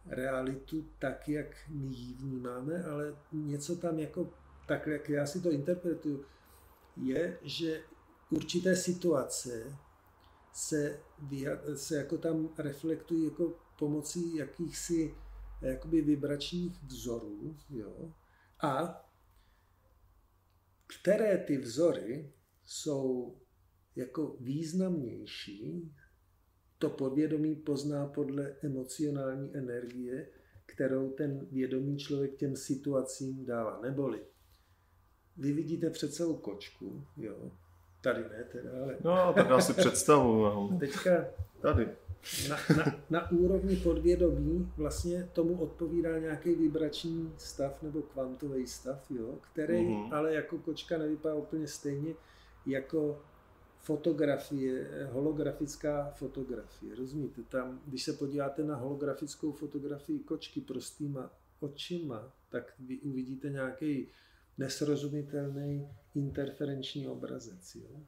realitu tak, jak my ji vnímáme, ale něco tam jako, tak jak já si to interpretuju, je, že určité situace se, se jako tam reflektují jako pomocí jakýchsi jakoby vibračních vzorů, jo, a které ty vzory jsou jako významnější, to podvědomí pozná podle emocionální energie, kterou ten vědomý člověk těm situacím dává. Neboli vy vidíte před celou kočku, jo, tady ne teda, ale... No, tak já si představuju. No. Teďka tady. Na, na, na úrovni podvědomí vlastně tomu odpovídá nějaký vibrační stav nebo kvantový stav, jo, který mm-hmm. ale jako kočka nevypadá úplně stejně jako fotografie, holografická fotografie. Rozumíte? Tam, když se podíváte na holografickou fotografii kočky prostýma očima, tak vy uvidíte nějaký nesrozumitelný interferenční obrazec. Jo?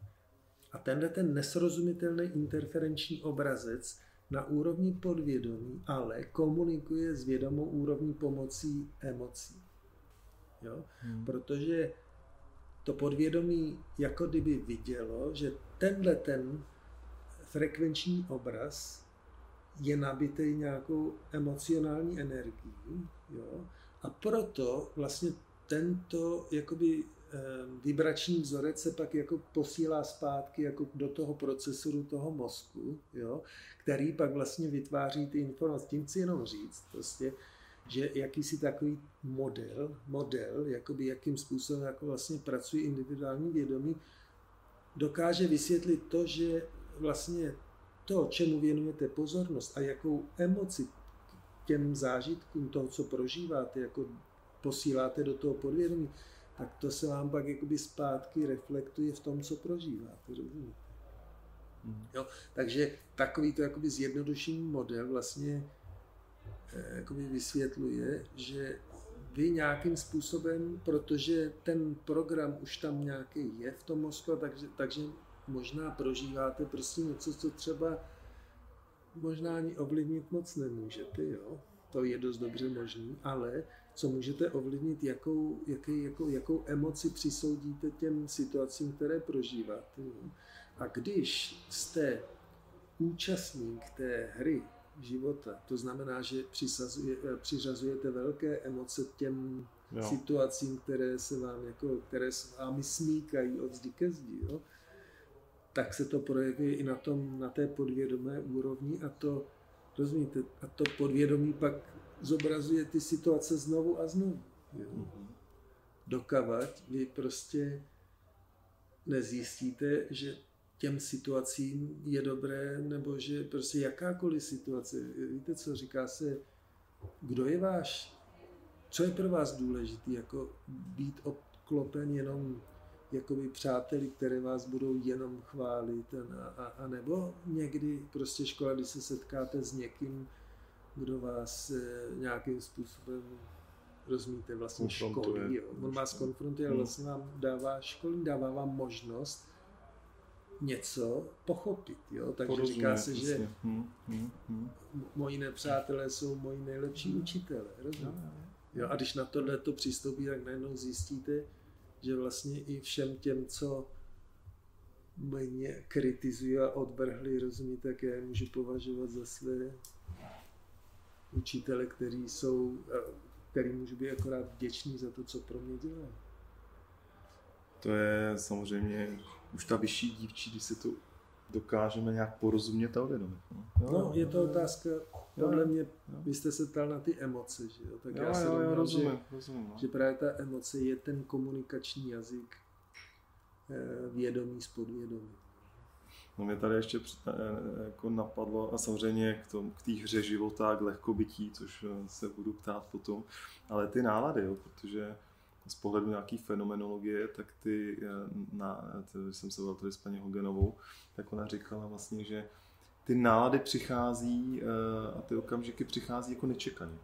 A tenhle ten nesrozumitelný interferenční obrazec na úrovni podvědomí, ale komunikuje s vědomou úrovní pomocí emocí. Jo? Hmm. Protože to podvědomí jako kdyby vidělo, že tenhle ten frekvenční obraz je nabitý nějakou emocionální energií, jo? a proto vlastně tento jakoby eh, vibrační vzorec se pak jako posílá zpátky jako do toho procesoru toho mozku, jo, který pak vlastně vytváří ty informace. Tím chci jenom říct, prostě, že jakýsi takový model, model, jakoby jakým způsobem jako vlastně pracuje individuální vědomí, dokáže vysvětlit to, že vlastně to, čemu věnujete pozornost a jakou emoci těm zážitkům toho, co prožíváte, jako posíláte do toho podvědomí, tak to se vám pak jakoby zpátky reflektuje v tom, co prožíváte, rozumíte? Mm. Jo, takže takový to jakoby zjednodušený model vlastně jakoby vysvětluje, že vy nějakým způsobem, protože ten program už tam nějaký je v tom mozku, takže, takže možná prožíváte prostě něco, co třeba možná ani ovlivnit moc nemůžete, jo? to je dost dobře možný, ale co můžete ovlivnit, jakou, jaký, jakou, jakou emoci přisoudíte těm situacím, které prožíváte. A když jste účastník té hry života, to znamená, že přiřazujete velké emoce těm jo. situacím, které se vám jako, které se vámi smíkají od zdi ke zdi, jo? tak se to projeví i na, tom, na té podvědomé úrovni a to, rozumíte, a to podvědomí pak zobrazuje ty situace znovu a znovu. Jo? Mm-hmm. Dokavat vy prostě nezjistíte, že těm situacím je dobré, nebo že prostě jakákoliv situace, víte co, říká se, kdo je váš, co je pro vás důležitý, jako být obklopen jenom jakoby přáteli, které vás budou jenom chválit, a, a, a nebo někdy prostě škola, když se setkáte s někým, kdo vás e, nějakým způsobem rozumíte, vlastně školí. Jo. On vás konfrontuje, ale hmm. vlastně vám dává školní, dává vám možnost něco pochopit. Jo? Takže Porozumě, říká se, že hmm, hmm, hmm. moji nepřátelé jsou moji nejlepší učitelé. Rozumíte? Jo, a když na tohle to přistoupí, tak najednou zjistíte, že vlastně i všem těm, co mě kritizují a odvrhli, rozumíte, tak já je můžu považovat za své učitele, který jsou, který můžu být akorát vděčný za to, co pro mě dělají. To je samozřejmě už ta vyšší dívčí, když si to dokážeme nějak porozumět a uvědomit. No, no je to otázka, podle mě, vy jste se ptal na ty emoce, že jo? Tak jo, já se jo, rozumím, že, rozumím, no. že právě ta emoce je ten komunikační jazyk eh, vědomí s podvědomí. No mě tady ještě eh, jako napadlo a samozřejmě k, k té hře života, k lehkobytí, což eh, se budu ptát potom, ale ty nálady, jo, protože z pohledu nějaký fenomenologie, tak ty, eh, na, když jsem se bavil s paní Hogenovou, tak ona říkala vlastně, že ty nálady přichází eh, a ty okamžiky přichází jako nečekaně.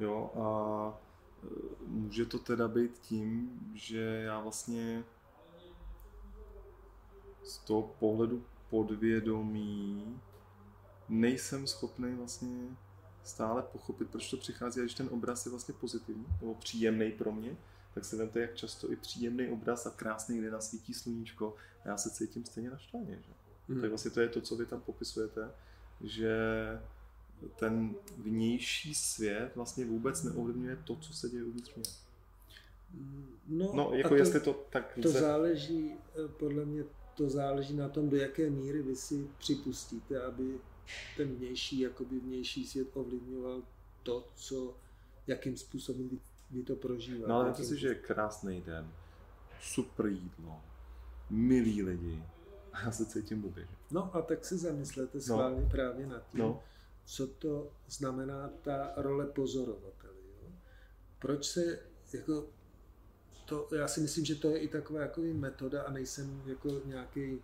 Jo, a eh, může to teda být tím, že já vlastně z toho pohledu podvědomí nejsem schopný vlastně stále pochopit, proč to přichází, a když ten obraz je vlastně pozitivní nebo příjemný pro mě, tak se vemte, jak často i příjemný obraz a krásný, kde nasvítí sluníčko a já se cítím stejně naštvaně. Že? Hmm. Tak vlastně to je to, co vy tam popisujete, že ten vnější svět vlastně vůbec neovlivňuje to, co se děje uvnitř mě. No, no jako to, jestli to tak... To záleží, eh, podle mě to záleží na tom, do jaké míry vy si připustíte, aby ten vnější, jakoby vnější svět ovlivňoval to, co, jakým způsobem vy, vy to prožíváte. No ale to si, že je krásný den, super jídlo, milí lidi, a já se cítím blbě. No a tak se zamyslete schválně no. právě nad tím, no. co to znamená ta role pozorovatele. Jo? Proč se jako to, já si myslím, že to je i taková jako metoda a nejsem jako nějaký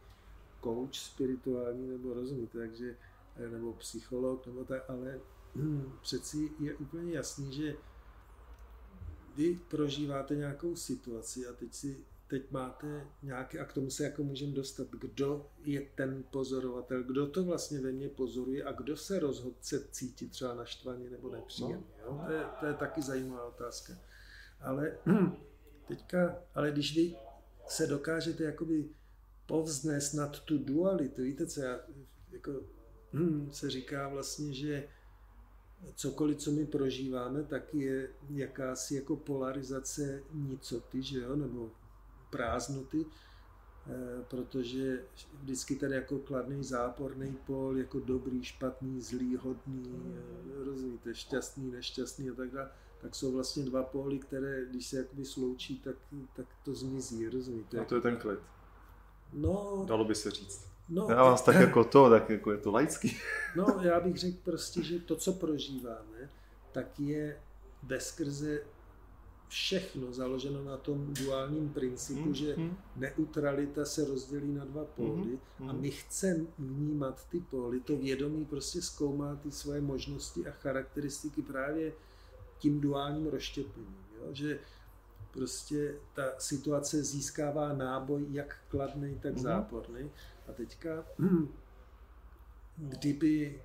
coach spirituální nebo rozumíte, takže nebo psycholog, nebo tak, ale hm, přeci je úplně jasný, že vy prožíváte nějakou situaci a teď si teď máte nějaké, a k tomu se jako můžeme dostat, kdo je ten pozorovatel, kdo to vlastně ve mně pozoruje a kdo se rozhodne se cítit třeba naštvaně nebo nepříjemně. Jo? To, je, to je taky zajímavá otázka. Ale teďka, ale když vy se dokážete jakoby povznést nad tu dualitu, víte co, já jako se říká vlastně, že cokoliv, co my prožíváme, tak je jakási jako polarizace nicoty, že jo, nebo prázdnoty, eh, protože vždycky tady jako kladný, záporný pol, jako dobrý, špatný, zlý, hodný, eh, rozumíte, šťastný, nešťastný a tak dále, tak jsou vlastně dva póly, které, když se jakoby sloučí, tak, tak to zmizí, rozumíte? A to je ten klid. No, Dalo by se říct. No, já vás tak jako to, tak jako je to laický. No, já bych řekl prostě, že to, co prožíváme, tak je bezkrze všechno založeno na tom duálním principu, mm, že mm. neutralita se rozdělí na dva póly mm, a my chceme vnímat ty póly, to vědomí prostě zkoumá ty svoje možnosti a charakteristiky právě tím duálním rozštěpením, jo? že prostě ta situace získává náboj jak kladný, tak mm. A teďka, kdyby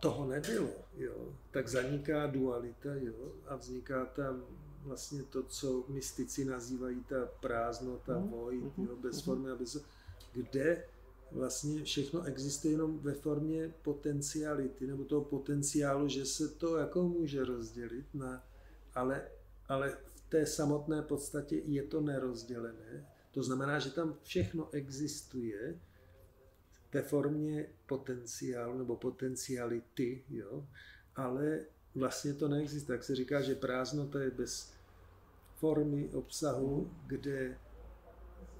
toho nebylo, jo, tak zaniká dualita jo, a vzniká tam vlastně to, co mystici nazývají ta prázdnota, mm. void, jo, bez mm. formy a bez, kde vlastně všechno existuje jenom ve formě potenciality, nebo toho potenciálu, že se to jako může rozdělit, na, ale, ale v té samotné podstatě je to nerozdělené. To znamená, že tam všechno existuje ve formě potenciálu nebo potenciality, jo? ale vlastně to neexistuje. Tak se říká, že prázdnota je bez formy, obsahu, kde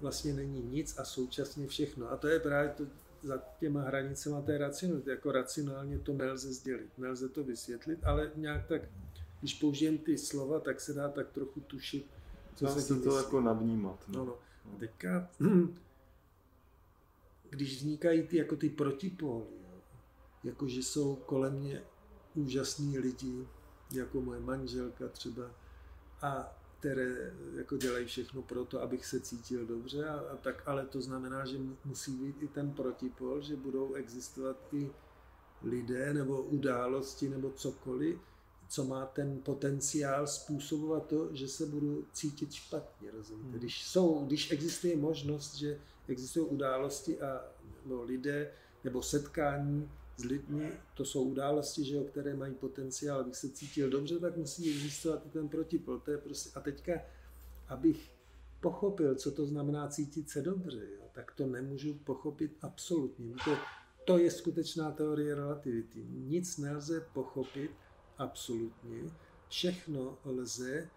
vlastně není nic a současně všechno. A to je právě to, za těma hranicema té racionality. Jako racionálně to nelze sdělit, nelze to vysvětlit, ale nějak tak, když použijem ty slova, tak se dá tak trochu tušit, co se, se to jako navnímat. No. No, no. A teďka, když vznikají ty jako ty protipóly, jako že jsou kolem mě úžasní lidi, jako moje manželka třeba, a které jako dělají všechno pro to, abych se cítil dobře, a, a tak, ale to znamená, že musí být i ten protipol, že budou existovat i lidé nebo události nebo cokoliv, co má ten potenciál způsobovat to, že se budu cítit špatně, rozumíte? Hmm. Když, jsou, když existuje možnost, že existují události a nebo lidé nebo setkání, s lidmi, to jsou události, že jo, které mají potenciál, abych se cítil dobře, tak musí existovat i ten protipol. To je prostě, a teďka, abych pochopil, co to znamená cítit se dobře, jo, tak to nemůžu pochopit absolutně. To, to je skutečná teorie relativity. Nic nelze pochopit absolutně, všechno lze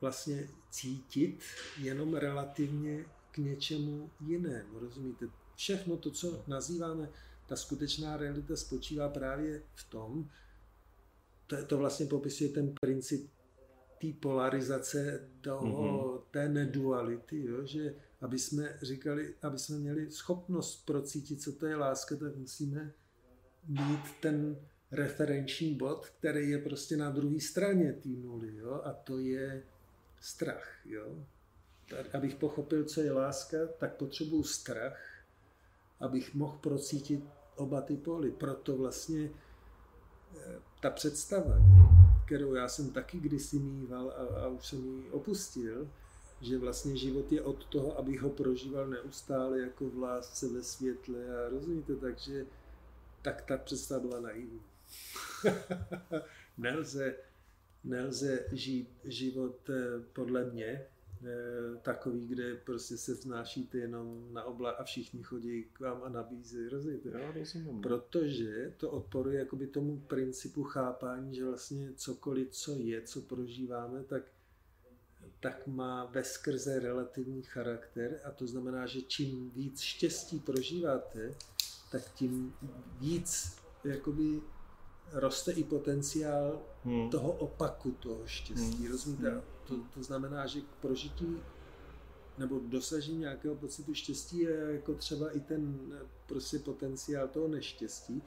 vlastně cítit jenom relativně k něčemu jinému. Rozumíte? Všechno to, co nazýváme ta skutečná realita spočívá právě v tom, to, to vlastně popisuje ten princip té polarizace, toho, mm-hmm. té neduality, jo, že aby jsme říkali, aby jsme měli schopnost procítit, co to je láska, tak musíme mít ten referenční bod, který je prostě na druhé straně té nuly, jo, a to je strach, jo. Tak, abych pochopil, co je láska, tak potřebuju strach, abych mohl procítit oba ty póly. Proto vlastně eh, ta představa, kterou já jsem taky kdysi mýval a, a už jsem ji opustil, že vlastně život je od toho, abych ho prožíval neustále jako v lásce, ve světle a rozumíte, takže tak ta představa byla naivní. nelze, nelze žít život eh, podle mě Eh, takový, kde prostě se vznášíte jenom na obla a všichni chodí k vám a? Já rozumím. Protože to odporuje jakoby tomu principu chápání, že vlastně cokoliv, co je, co prožíváme, tak, tak má veskrze relativní charakter a to znamená, že čím víc štěstí prožíváte, tak tím víc jakoby roste i potenciál hmm. toho opaku toho štěstí, hmm. rozumíte? Hmm to, to znamená, že k prožití nebo dosažení nějakého pocitu štěstí je jako třeba i ten prostě potenciál toho neštěstí.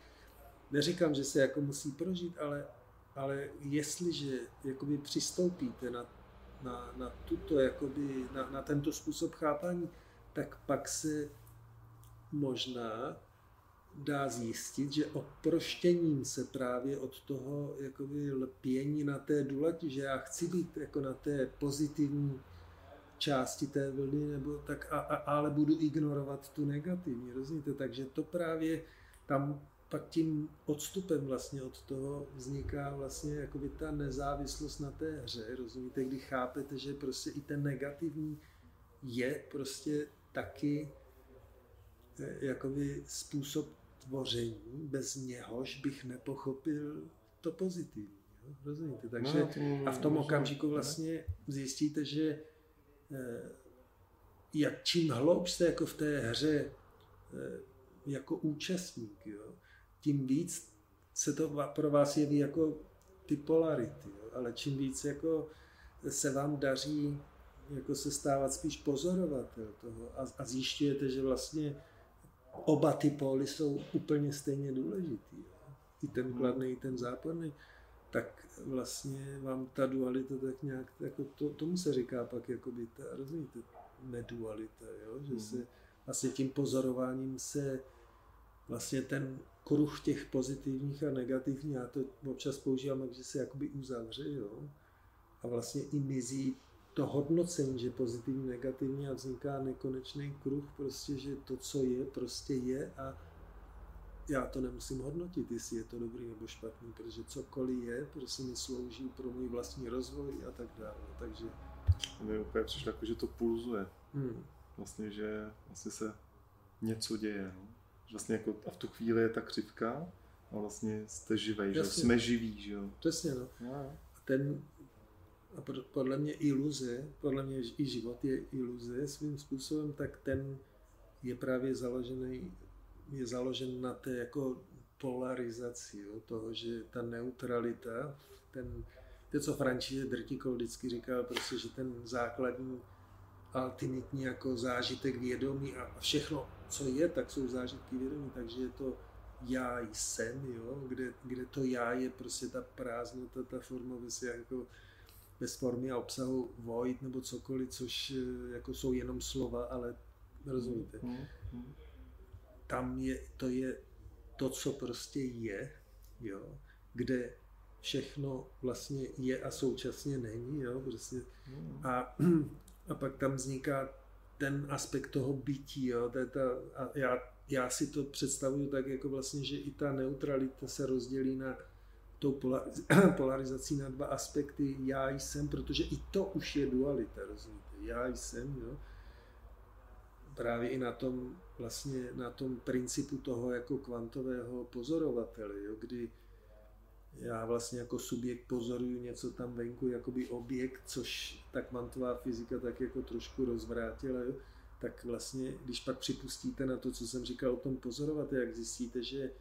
Neříkám, že se jako musí prožít, ale, ale jestliže jakoby přistoupíte na, na, na, tuto, jakoby, na, na tento způsob chápání, tak pak se možná dá zjistit, že oproštěním se právě od toho jakoby lpění na té důlati, že já chci být jako na té pozitivní části té vlny, nebo tak, a, a, ale budu ignorovat tu negativní, rozumíte? Takže to právě tam pak tím odstupem vlastně od toho vzniká vlastně jakoby ta nezávislost na té hře, rozumíte? Kdy chápete, že prostě i ten negativní je prostě taky eh, jakoby způsob tvoření, bez něhož bych nepochopil to pozitivní. Jo? Rozumíte? Takže no, to, a v tom okamžiku vlastně zjistíte, že eh, jak čím hloub jste jako v té hře eh, jako účastník, jo, tím víc se to pro vás jeví jako ty polarity, jo, ale čím víc jako se vám daří jako se stávat spíš pozorovatel toho a, a zjišťujete, že vlastně oba ty póly jsou úplně stejně důležitý. Jo. I ten hmm. kladný, i ten záporný. Tak vlastně vám ta dualita tak nějak, jako to, tomu se říká pak jakoby ta, rozumíte, nedualita, jo? že hmm. se vlastně tím pozorováním se vlastně ten kruh těch pozitivních a negativních, já to občas používám, že se jakoby uzavře, jo? a vlastně i mizí to hodnocení, že pozitivní, negativní a vzniká nekonečný kruh, prostě, že to, co je, prostě je a já to nemusím hodnotit, jestli je to dobrý nebo špatný, protože cokoliv je, prostě mi slouží pro můj vlastní rozvoj a tak dále. Takže... Mi úplně přišlo jako, že to pulzuje. Hmm. Vlastně, že vlastně se něco děje. No. Vlastně jako, a v tu chvíli je ta křivka a vlastně jste živej, že jsme živí, že jo. Přesně, no. no. A ten, a podle mě iluze, podle mě i život je iluze svým způsobem, tak ten je právě založený, je založen na té jako polarizaci, jo, toho, že ta neutralita, ten, to, co František Drtikol vždycky říkal, prostě, že ten základní ultimitní jako zážitek vědomí a všechno, co je, tak jsou zážitky vědomí, takže je to já jsem, jo, kde, kde to já je prostě ta prázdnota, ta forma jako, bez formy a obsahu void nebo cokoliv, což eh, jako jsou jenom slova, ale rozumíte. Mm, mm. Tam je, to je to, co prostě je, jo, kde všechno vlastně je a současně není, jo, prostě. Mm. A a pak tam vzniká ten aspekt toho bytí. Jo? To je ta, a já, já si to představuju tak, jako vlastně, že i ta neutralita se rozdělí na tou polarizací na dva aspekty já jsem, protože i to už je dualita, rozumíte? Já jsem, jo? Právě i na tom, vlastně na tom principu toho jako kvantového pozorovatele, jo? kdy já vlastně jako subjekt pozoruju něco tam venku, jakoby objekt, což ta kvantová fyzika tak jako trošku rozvrátila, jo? tak vlastně, když pak připustíte na to, co jsem říkal o tom pozorovat, jak zjistíte, že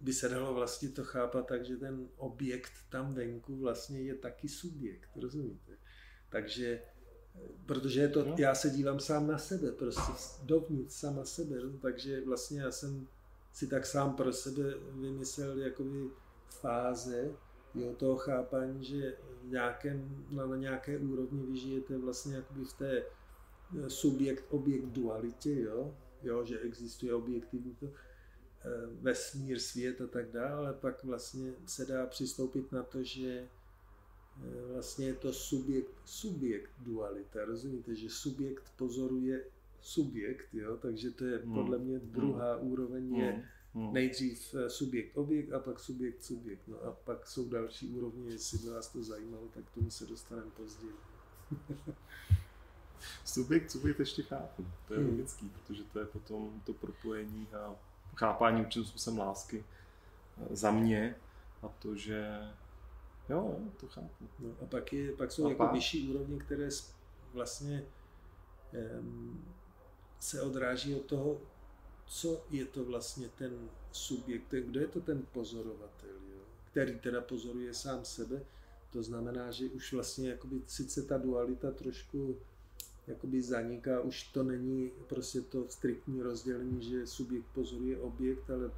by se dalo vlastně to chápat tak, že ten objekt tam venku vlastně je taky subjekt, rozumíte? Takže, protože je to, no. já se dívám sám na sebe, prostě dovnitř sama sebe, takže vlastně já jsem si tak sám pro sebe vymyslel jakoby fáze jo, toho chápání, že nějakém, na, na nějaké úrovni vy žijete vlastně jakoby v té eh, subjekt-objekt dualitě, jo? jo, že existuje objektivní to, vesmír, svět a tak dále, ale pak vlastně se dá přistoupit na to, že eh, vlastně je to subjekt, subjekt dualita, rozumíte, že subjekt pozoruje subjekt, jo, takže to je hmm. podle mě druhá hmm. úroveň je hmm Hmm. Nejdřív eh, subjekt objekt a pak subjekt subjekt. No a pak jsou další úrovně, jestli by vás to zajímalo, tak k tomu se dostaneme později. subjekt subjekt ještě chápu. To je hmm. logický, protože to je potom to propojení a chápání určitým způsobem lásky eh, za mě a to, že jo, to chápu. No a pak, je, pak jsou a jako pak... vyšší úrovně, které vlastně um, se odráží od toho co je to vlastně ten subjekt, kdo je to ten pozorovatel, jo? který teda pozoruje sám sebe. To znamená, že už vlastně jakoby, sice ta dualita trošku jakoby zaniká, už to není prostě to striktní rozdělení, že subjekt pozoruje objekt, ale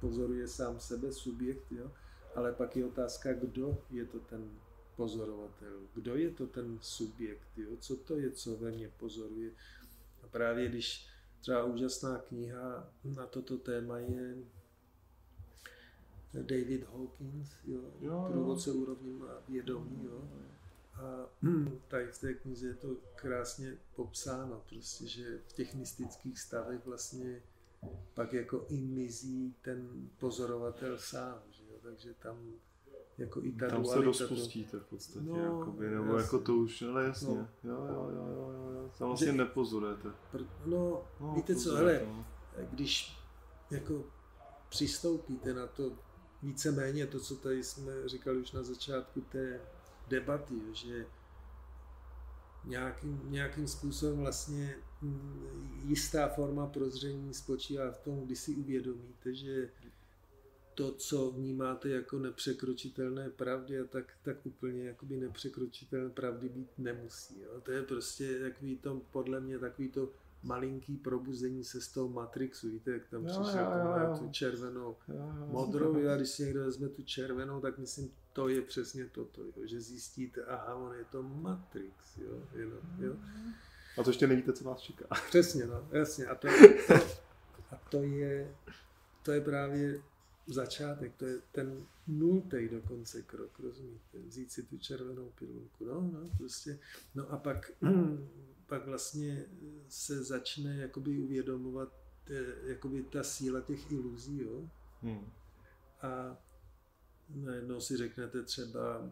pozoruje sám sebe, subjekt, jo? ale pak je otázka, kdo je to ten pozorovatel, kdo je to ten subjekt, jo? co to je, co ve mně pozoruje. A právě když Třeba úžasná kniha na toto téma je David Hawkins, jo, jo, průvodce úrovní a vědomí, jo. A tady v té knize je to krásně popsáno, prostě, že v těch mystických stavech vlastně pak jako i mizí ten pozorovatel sám, že jo, takže tam jako i ta Tam se rozpustíte v podstatě, no, jakoby, nebo jasně. jako to už, ale jasně, no. jo, jo, jo, jo, jo, tam vlastně že, nepozorujete. Pr- no, no, víte co, hele, no. když jako přistoupíte na to víceméně to, co tady jsme říkali už na začátku té debaty, že nějakým, nějakým způsobem vlastně mm, jistá forma prozření spočívá v tom, kdy si uvědomíte, že to, co vnímáte jako nepřekročitelné pravdy, a tak, tak úplně jakoby nepřekročitelné pravdy být nemusí. Jo. To je prostě takový to, podle mě takový to malinký probuzení se z toho Matrixu, víte, jak tam přišel jo, tu červenou, jo, jo, modrou, a když si někdo vezme tu červenou, tak myslím, to je přesně toto, jo, že zjistíte, aha, on je to Matrix, jo, jenom, jo. A to ještě nevíte, co vás čeká. Přesně, no, jasně, a to, to, a to je to je právě začátek, to je ten nultý dokonce krok, rozumíte? Vzít si tu červenou pilulku, no, no, prostě. No a pak, pak vlastně se začne jakoby uvědomovat eh, jakoby ta síla těch iluzí, jo? Hmm. A najednou si řeknete třeba,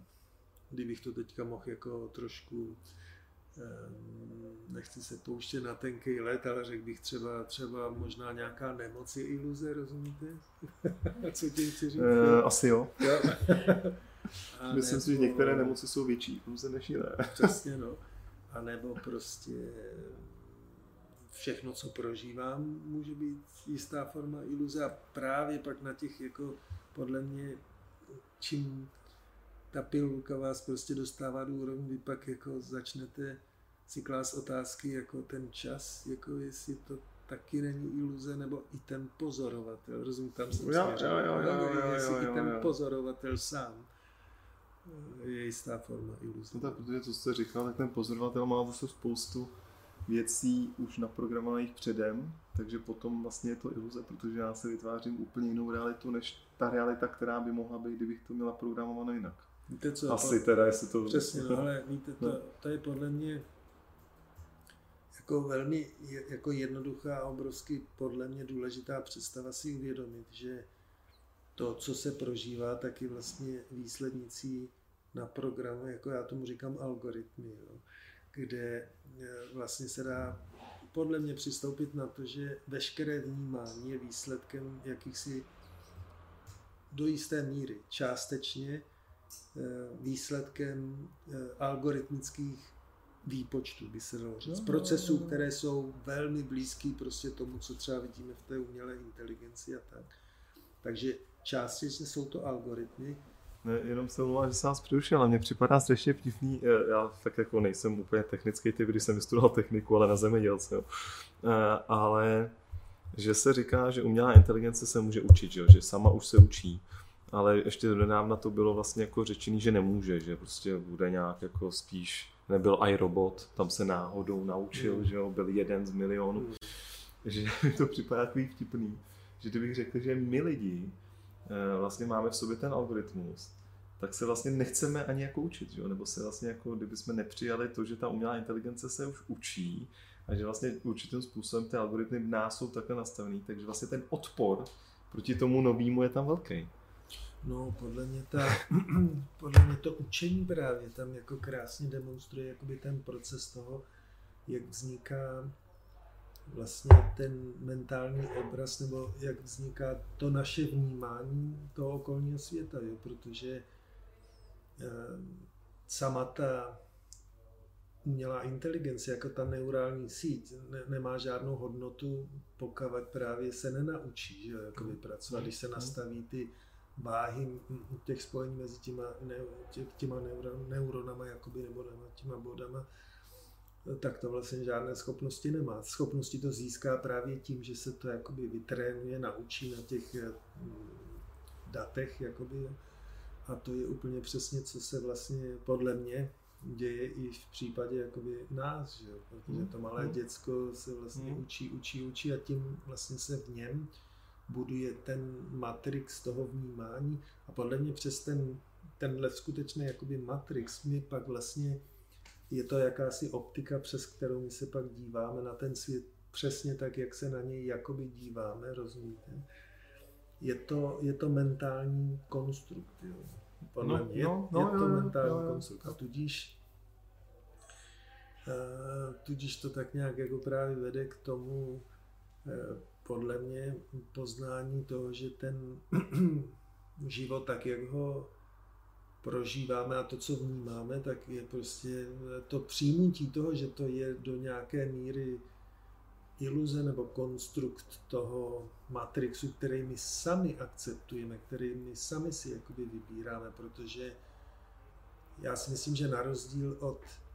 kdybych to teďka mohl jako trošku Ehm, nechci se pouštět na tenký let, ale řekl bych třeba, třeba možná nějaká nemoc je iluze, rozumíte? Co tím chci říct? Uh, asi jo. jo. Myslím si, že některé nemoci jsou větší iluze než jiné. Přesně, no. A nebo prostě všechno, co prožívám, může být jistá forma iluze a právě pak na těch, jako podle mě, čím ta pilulka vás prostě dostává do úrovně, vy pak jako začnete si klást otázky jako ten čas, jako jestli to taky není iluze, nebo i ten pozorovatel, rozumím, tam jsem jo, jo, jo, jo, jo, jo, jestli jo, jo, i ten pozorovatel sám eh, je jistá forma iluze. No tak, protože to jste říkal, tak ten pozorovatel má zase spoustu věcí už naprogramovaných předem, takže potom vlastně je to iluze, protože já se vytvářím úplně jinou realitu, než ta realita, která by mohla být, kdybych to měla programované jinak. Víte co? Asi teda, jestli to... Přesně, no, ale víte, to, no. to je podle mě jako velmi jako jednoduchá a obrovsky podle mě důležitá představa si uvědomit, že to, co se prožívá, tak je vlastně výslednicí na programu, jako já tomu říkám algoritmy, jo, kde e, vlastně se dá podle mě přistoupit na to, že veškeré vnímání je výsledkem jakýchsi do jisté míry částečně e, výsledkem e, algoritmických výpočtu, by se dalo říct. No, procesů, které jsou velmi blízký prostě tomu, co třeba vidíme v té umělé inteligenci a tak. Takže částečně jsou to algoritmy. Ne, jenom se omlouvám, že jsem vás přerušil, ale mně připadá strašně vtipný, eh, já tak jako nejsem úplně technický typ, když jsem vystudoval techniku, ale na zemědělce. Eh, ale že se říká, že umělá inteligence se může učit, že, že sama už se učí ale ještě nedávna to bylo vlastně jako řečený, že nemůže, že prostě bude nějak jako spíš nebyl iRobot, tam se náhodou naučil, mm. že jo, byl jeden z milionů. Mm. Že mi to připadá takový vtipný, že kdybych řekl, že my lidi eh, vlastně máme v sobě ten algoritmus, tak se vlastně nechceme ani jako učit, že jo? nebo se vlastně jako, kdyby jsme nepřijali to, že ta umělá inteligence se už učí a že vlastně určitým způsobem ty algoritmy v nás jsou takhle nastavený, takže vlastně ten odpor proti tomu novému je tam velký. No, podle mě, ta, podle mě to učení právě tam jako krásně demonstruje jakoby ten proces toho, jak vzniká vlastně ten mentální obraz, nebo jak vzniká to naše vnímání toho okolního světa, jo? protože eh, sama ta umělá inteligence, jako ta neurální síť, ne, nemá žádnou hodnotu, pokud právě se nenaučí že, jako pracovat, když se nastaví ty váhy těch spojení mezi těma, ne, tě, těma neuron, neuronama jakoby, nebo těma bodama, tak to vlastně žádné schopnosti nemá. Schopnosti to získá právě tím, že se to jakoby vytrénuje, naučí na těch mm, datech, jakoby, a to je úplně přesně, co se vlastně podle mě děje i v případě jakoby nás, že? protože to malé mm. děcko se vlastně mm. učí, učí, učí a tím vlastně se v něm buduje ten matrix toho vnímání a podle mě přes ten, tenhle skutečný jakoby matrix my pak vlastně je to jakási optika, přes kterou my se pak díváme na ten svět přesně tak, jak se na něj jakoby díváme, rozumíte? Je to, je to mentální konstrukt, jo. Podle no, mě no, no, je to no, mentální no, konstrukt. A tudíž, tudíž to tak nějak jako právě vede k tomu, uh, podle mě poznání toho, že ten život tak, jak ho prožíváme a to, co vnímáme, tak je prostě to přijmutí toho, že to je do nějaké míry iluze nebo konstrukt toho matrixu, který my sami akceptujeme, který my sami si jakoby vybíráme, protože já si myslím, že na rozdíl od Eh,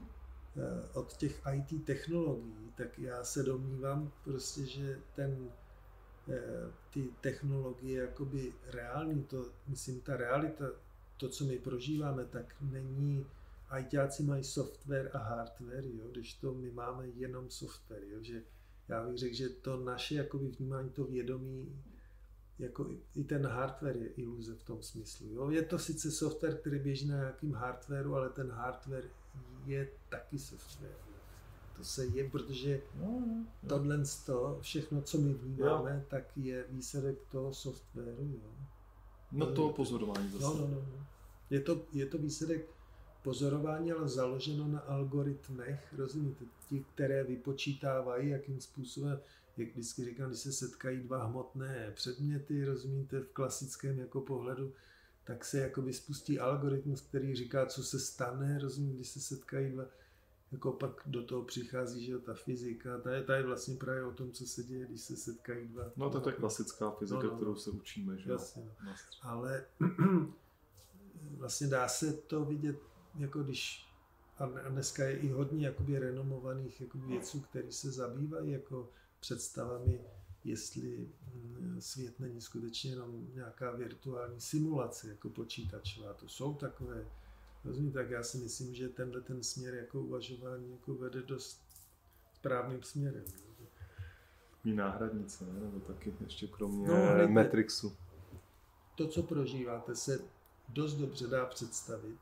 od těch IT technologií, tak já se domnívám prostě, že ten, eh, ty technologie jakoby reální, to, myslím, ta realita, to, co my prožíváme, tak není, ITáci mají software a hardware, jo, když to my máme jenom software, jo, že já bych řekl, že to naše jakoby vnímání, to vědomí jako i ten hardware je iluze v tom smyslu. Jo? Je to sice software, který běží na nějakým hardwareu, ale ten hardware je taky software. To se je, protože no, no, tohle to, všechno, co my vnímáme, jo. tak je výsledek toho softwaru. Jo? No to pozorování zase. No, no, no, no. Je, to, je to výsledek pozorování, ale založeno na algoritmech, rozumíte, ti, které vypočítávají, jakým způsobem, jak vždycky říkám, když se setkají dva hmotné předměty, rozumíte, v klasickém jako pohledu, tak se jakoby spustí algoritmus, který říká, co se stane, rozumíte, když se setkají dva, jako pak do toho přichází, že ta fyzika, ta je, ta je vlastně právě o tom, co se děje, když se setkají dva. No to je klasická fyzika, no, no, kterou se učíme, že jasně, no. Ale vlastně dá se to vidět, jako když a dneska je i hodně jakoby renomovaných jakoby věců, které se zabývají jako představami, jestli mm, svět není skutečně jenom nějaká virtuální simulace jako počítačová. To jsou takové Rozumím, tak já si myslím, že tenhle ten směr jako uvažování jako vede dost správným směrem. Mí náhradnice, ne? nebo taky ještě kromě no, Matrixu. To, co prožíváte, se dost dobře dá představit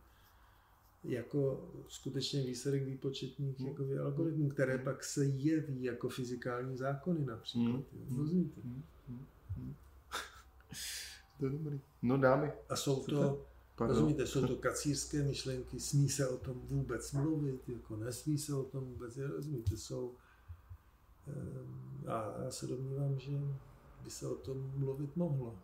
jako skutečně výsledek výpočetních mm. jako algoritmů, které mm. pak se jeví jako fyzikální zákony například. Mm. Rozumíte? Mm. Mm. to je dobrý. No dámy. A jsou to Pardon. Rozumíte, jsou to kacířské myšlenky, smí se o tom vůbec mluvit, jako nesmí se o tom vůbec, rozumíte, jsou a já se domnívám, že by se o tom mluvit mohlo.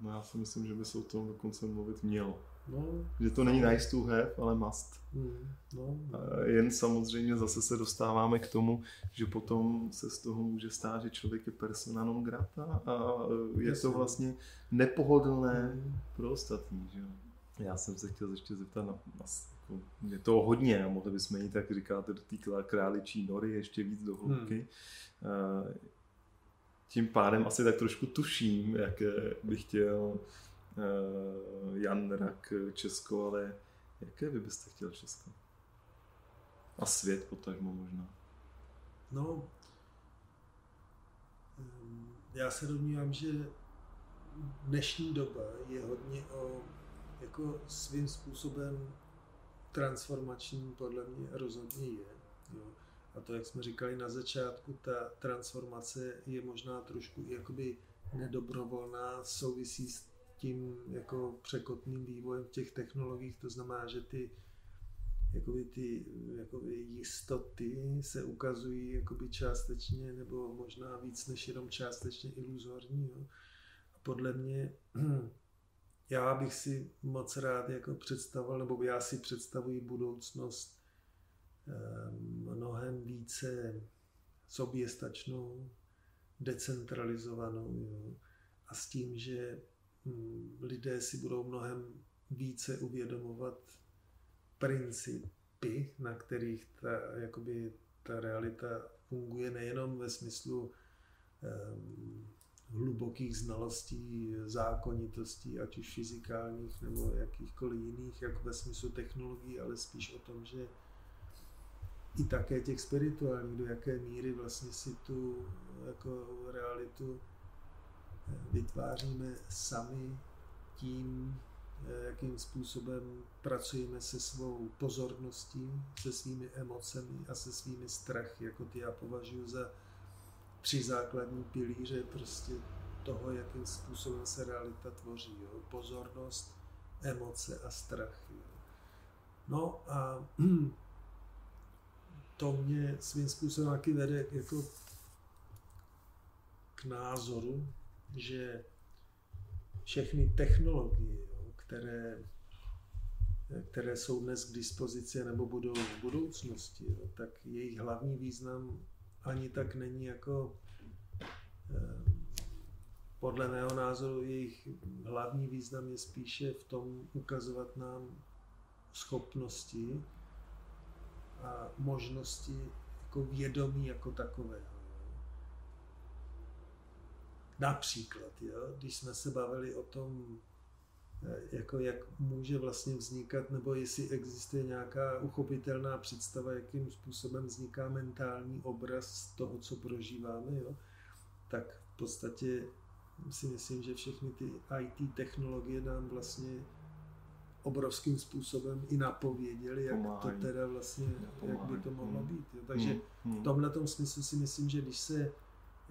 No já si myslím, že by se o tom dokonce mluvit mělo. No, že to není nice to have, ale must. Mm, no, no. Jen samozřejmě zase se dostáváme k tomu, že potom se z toho může stát, že člověk je persona non grata a je Jasně. to vlastně nepohodlné mm. pro ostatní. Že? Já jsem se chtěl ještě zeptat na, na jako, je to hodně a mohli bychom jít, tak říkáte, do té králičí nory ještě víc do hloubky. Mm. Tím pádem asi tak trošku tuším, jak bych chtěl Jan Rak Česko, ale jaké vy byste chtěl Česko? A svět potažmo možná. No, já se domnívám, že dnešní doba je hodně o jako svým způsobem transformační, podle mě rozhodně je. Jo. A to, jak jsme říkali na začátku, ta transformace je možná trošku jakoby nedobrovolná, souvisí s tím jako překotným vývojem těch technologiích, to znamená, že ty jakoby ty jakoby jistoty se ukazují jakoby částečně nebo možná víc než jenom částečně iluzorní. Jo. A podle mě já bych si moc rád jako představoval, nebo já si představuji budoucnost ehm, mnohem více soběstačnou, decentralizovanou jo. a s tím, že lidé si budou mnohem více uvědomovat principy, na kterých ta, jakoby, ta realita funguje nejenom ve smyslu um, hlubokých znalostí, zákonitostí, ať už fyzikálních nebo jakýchkoliv jiných, jako ve smyslu technologií, ale spíš o tom, že i také těch spirituálních, do jaké míry vlastně si tu jako realitu vytváříme sami tím, eh, jakým způsobem pracujeme se svou pozorností, se svými emocemi a se svými strachy, jako ty já považuji za tři základní pilíře prostě toho, jakým způsobem se realita tvoří. Jo? Pozornost, emoce a strach. Jo? No a to mě svým způsobem taky vede jako k názoru, že všechny technologie, které, které jsou dnes k dispozici nebo budou v budoucnosti, tak jejich hlavní význam ani tak není jako eh, podle mého názoru jejich hlavní význam je spíše v tom ukazovat nám schopnosti a možnosti jako vědomí jako takové. Například, jo, když jsme se bavili o tom, eh, jako jak může vlastně vznikat, nebo jestli existuje nějaká uchopitelná představa, jakým způsobem vzniká mentální obraz toho, co prožíváme, jo, tak v podstatě si myslím, že všechny ty IT technologie nám vlastně obrovským způsobem i napověděli, jak Pomáhají. to teda vlastně, Pomáhají. jak by to mohlo hmm. být. Jo. Takže hmm. v tomhle smyslu si myslím, že když se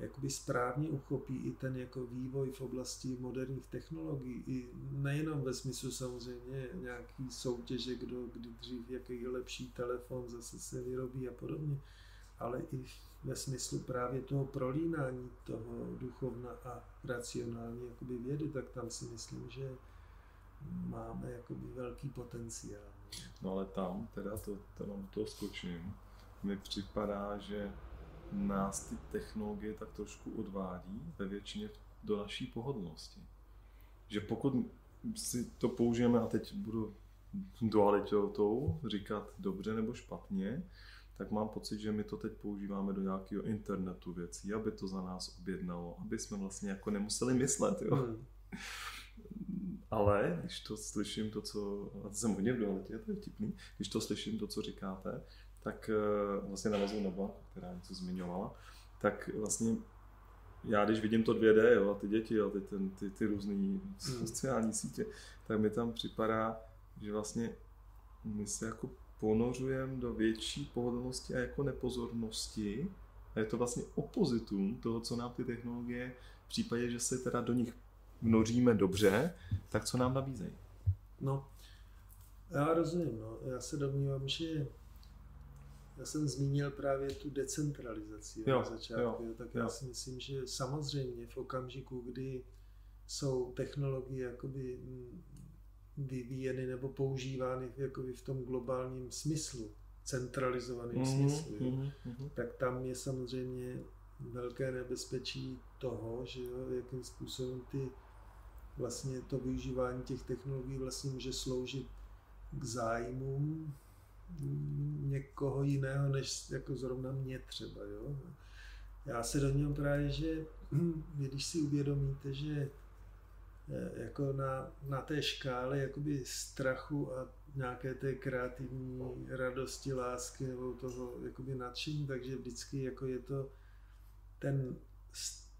jakoby správně uchopí i ten jako vývoj v oblasti moderních technologií, i nejenom ve smyslu samozřejmě nějaký soutěže, kdo kdy dřív jaký lepší telefon zase se vyrobí a podobně, ale i ve smyslu právě toho prolínání toho duchovna a racionální jakoby vědy, tak tam si myslím, že máme jakoby velký potenciál. No ale tam, teda to, to vám to skočím, mi připadá, že nás ty technologie tak trošku odvádí ve většině do naší pohodlnosti. Že pokud si to použijeme, a teď budu dualitou říkat dobře nebo špatně, tak mám pocit, že my to teď používáme do nějakého internetu věcí, aby to za nás objednalo, aby jsme vlastně jako nemuseli myslet, jo. Hmm. Ale když to slyším, to, co, a to jsem hodně v dualitě, to je vtipný, když to slyším, to, co říkáte, tak eh, vlastně navazuju na banku, která něco zmiňovala, tak vlastně já když vidím to 2D jo, a ty děti jo, ty, ten, ty, ty různé hmm. sociální sítě, tak mi tam připadá, že vlastně my se jako ponořujeme do větší pohodlnosti a jako nepozornosti a je to vlastně opozitum toho, co nám ty technologie v případě, že se teda do nich vnoříme dobře, tak co nám nabízejí? No, já rozumím. No. Já se domnívám, že já jsem zmínil právě tu decentralizaci jo, na začátku, jo, jo, tak jo. já si myslím, že samozřejmě v okamžiku, kdy jsou technologie jakoby mm, vyvíjeny nebo používány jakoby v tom globálním smyslu, centralizovaném mm-hmm, smyslu, jo, mm-hmm. tak tam je samozřejmě velké nebezpečí toho, že jo, jakým způsobem ty vlastně to využívání těch technologií vlastně může sloužit k zájmům někoho jiného, než jako zrovna mě třeba. Jo? Já se domnívám právě, že když si uvědomíte, že eh, jako na, na té škále jakoby strachu a nějaké té kreativní radosti, lásky nebo toho jakoby nadšení, takže vždycky jako je to ten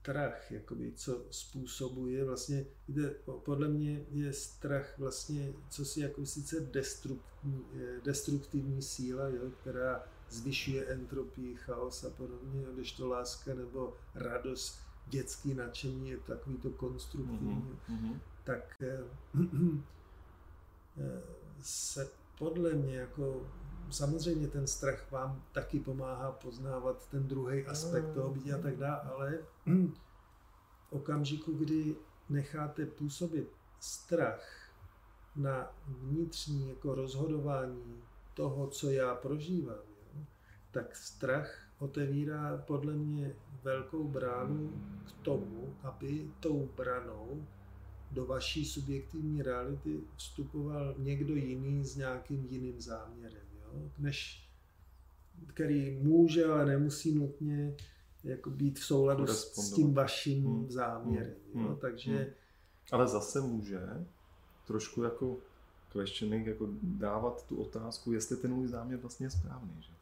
strach, jakoby, co způsobuje, vlastně, jde, podle mě je strach vlastně, co si jako sice destruktivní, eh, destruktivní síla, jo, která zvyšuje entropii, chaos a podobně, když to láska nebo radost, dětský nadšení je takový to konstruktivní, mm-hmm. tak eh, eh, se podle mě jako samozřejmě ten strach vám taky pomáhá poznávat ten druhý aspekt toho bytí a tak dále, ale v okamžiku, kdy necháte působit strach na vnitřní jako rozhodování toho, co já prožívám, jo, tak strach otevírá podle mě velkou bránu k tomu, aby tou branou do vaší subjektivní reality vstupoval někdo jiný s nějakým jiným záměrem než který může, ale nemusí nutně jako být v souladu s tím vaším hmm. záměrem. Hmm. Jo? Takže... Hmm. Ale zase může trošku jako questioning jako dávat tu otázku, jestli ten můj záměr vlastně je správný. Že?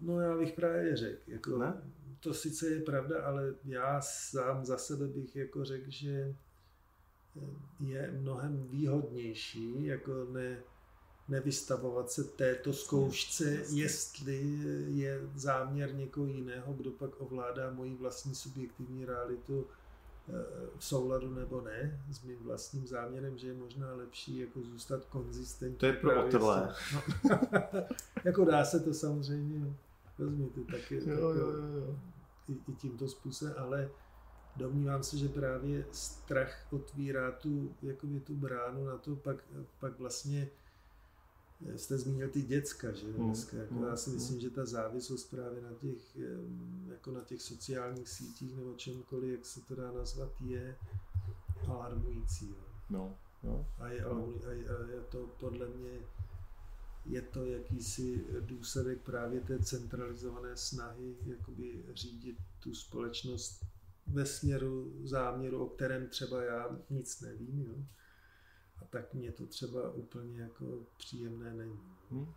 No já bych právě řekl. Jako, ne? To sice je pravda, ale já sám za sebe bych jako řekl, že je mnohem výhodnější jako ne nevystavovat se této zkoušce, jestli je záměr někoho jiného, kdo pak ovládá moji vlastní subjektivní realitu eh, v souladu nebo ne s mým vlastním záměrem, že je možná lepší jako zůstat konzistentní. To je pro otrlé. No, jako dá se to samozřejmě, rozumíte, taky jo, jako, jo, jo. I, i tímto způsobem, ale domnívám se, že právě strach otvírá tu, jakoby tu bránu na to, pak, pak vlastně jste zmínil ty děcka, že hmm. dneska, jako mm. já si myslím, že ta závislost právě na těch, jako na těch sociálních sítích nebo čemkoliv, jak se to dá nazvat, je alarmující. Jo. No, no. A, je, no. a, je, a je to podle mě je to jakýsi důsledek právě té centralizované snahy jakoby řídit tu společnost ve směru záměru, o kterém třeba já nic nevím. Jo a tak mě to třeba úplně jako příjemné není. Hmm.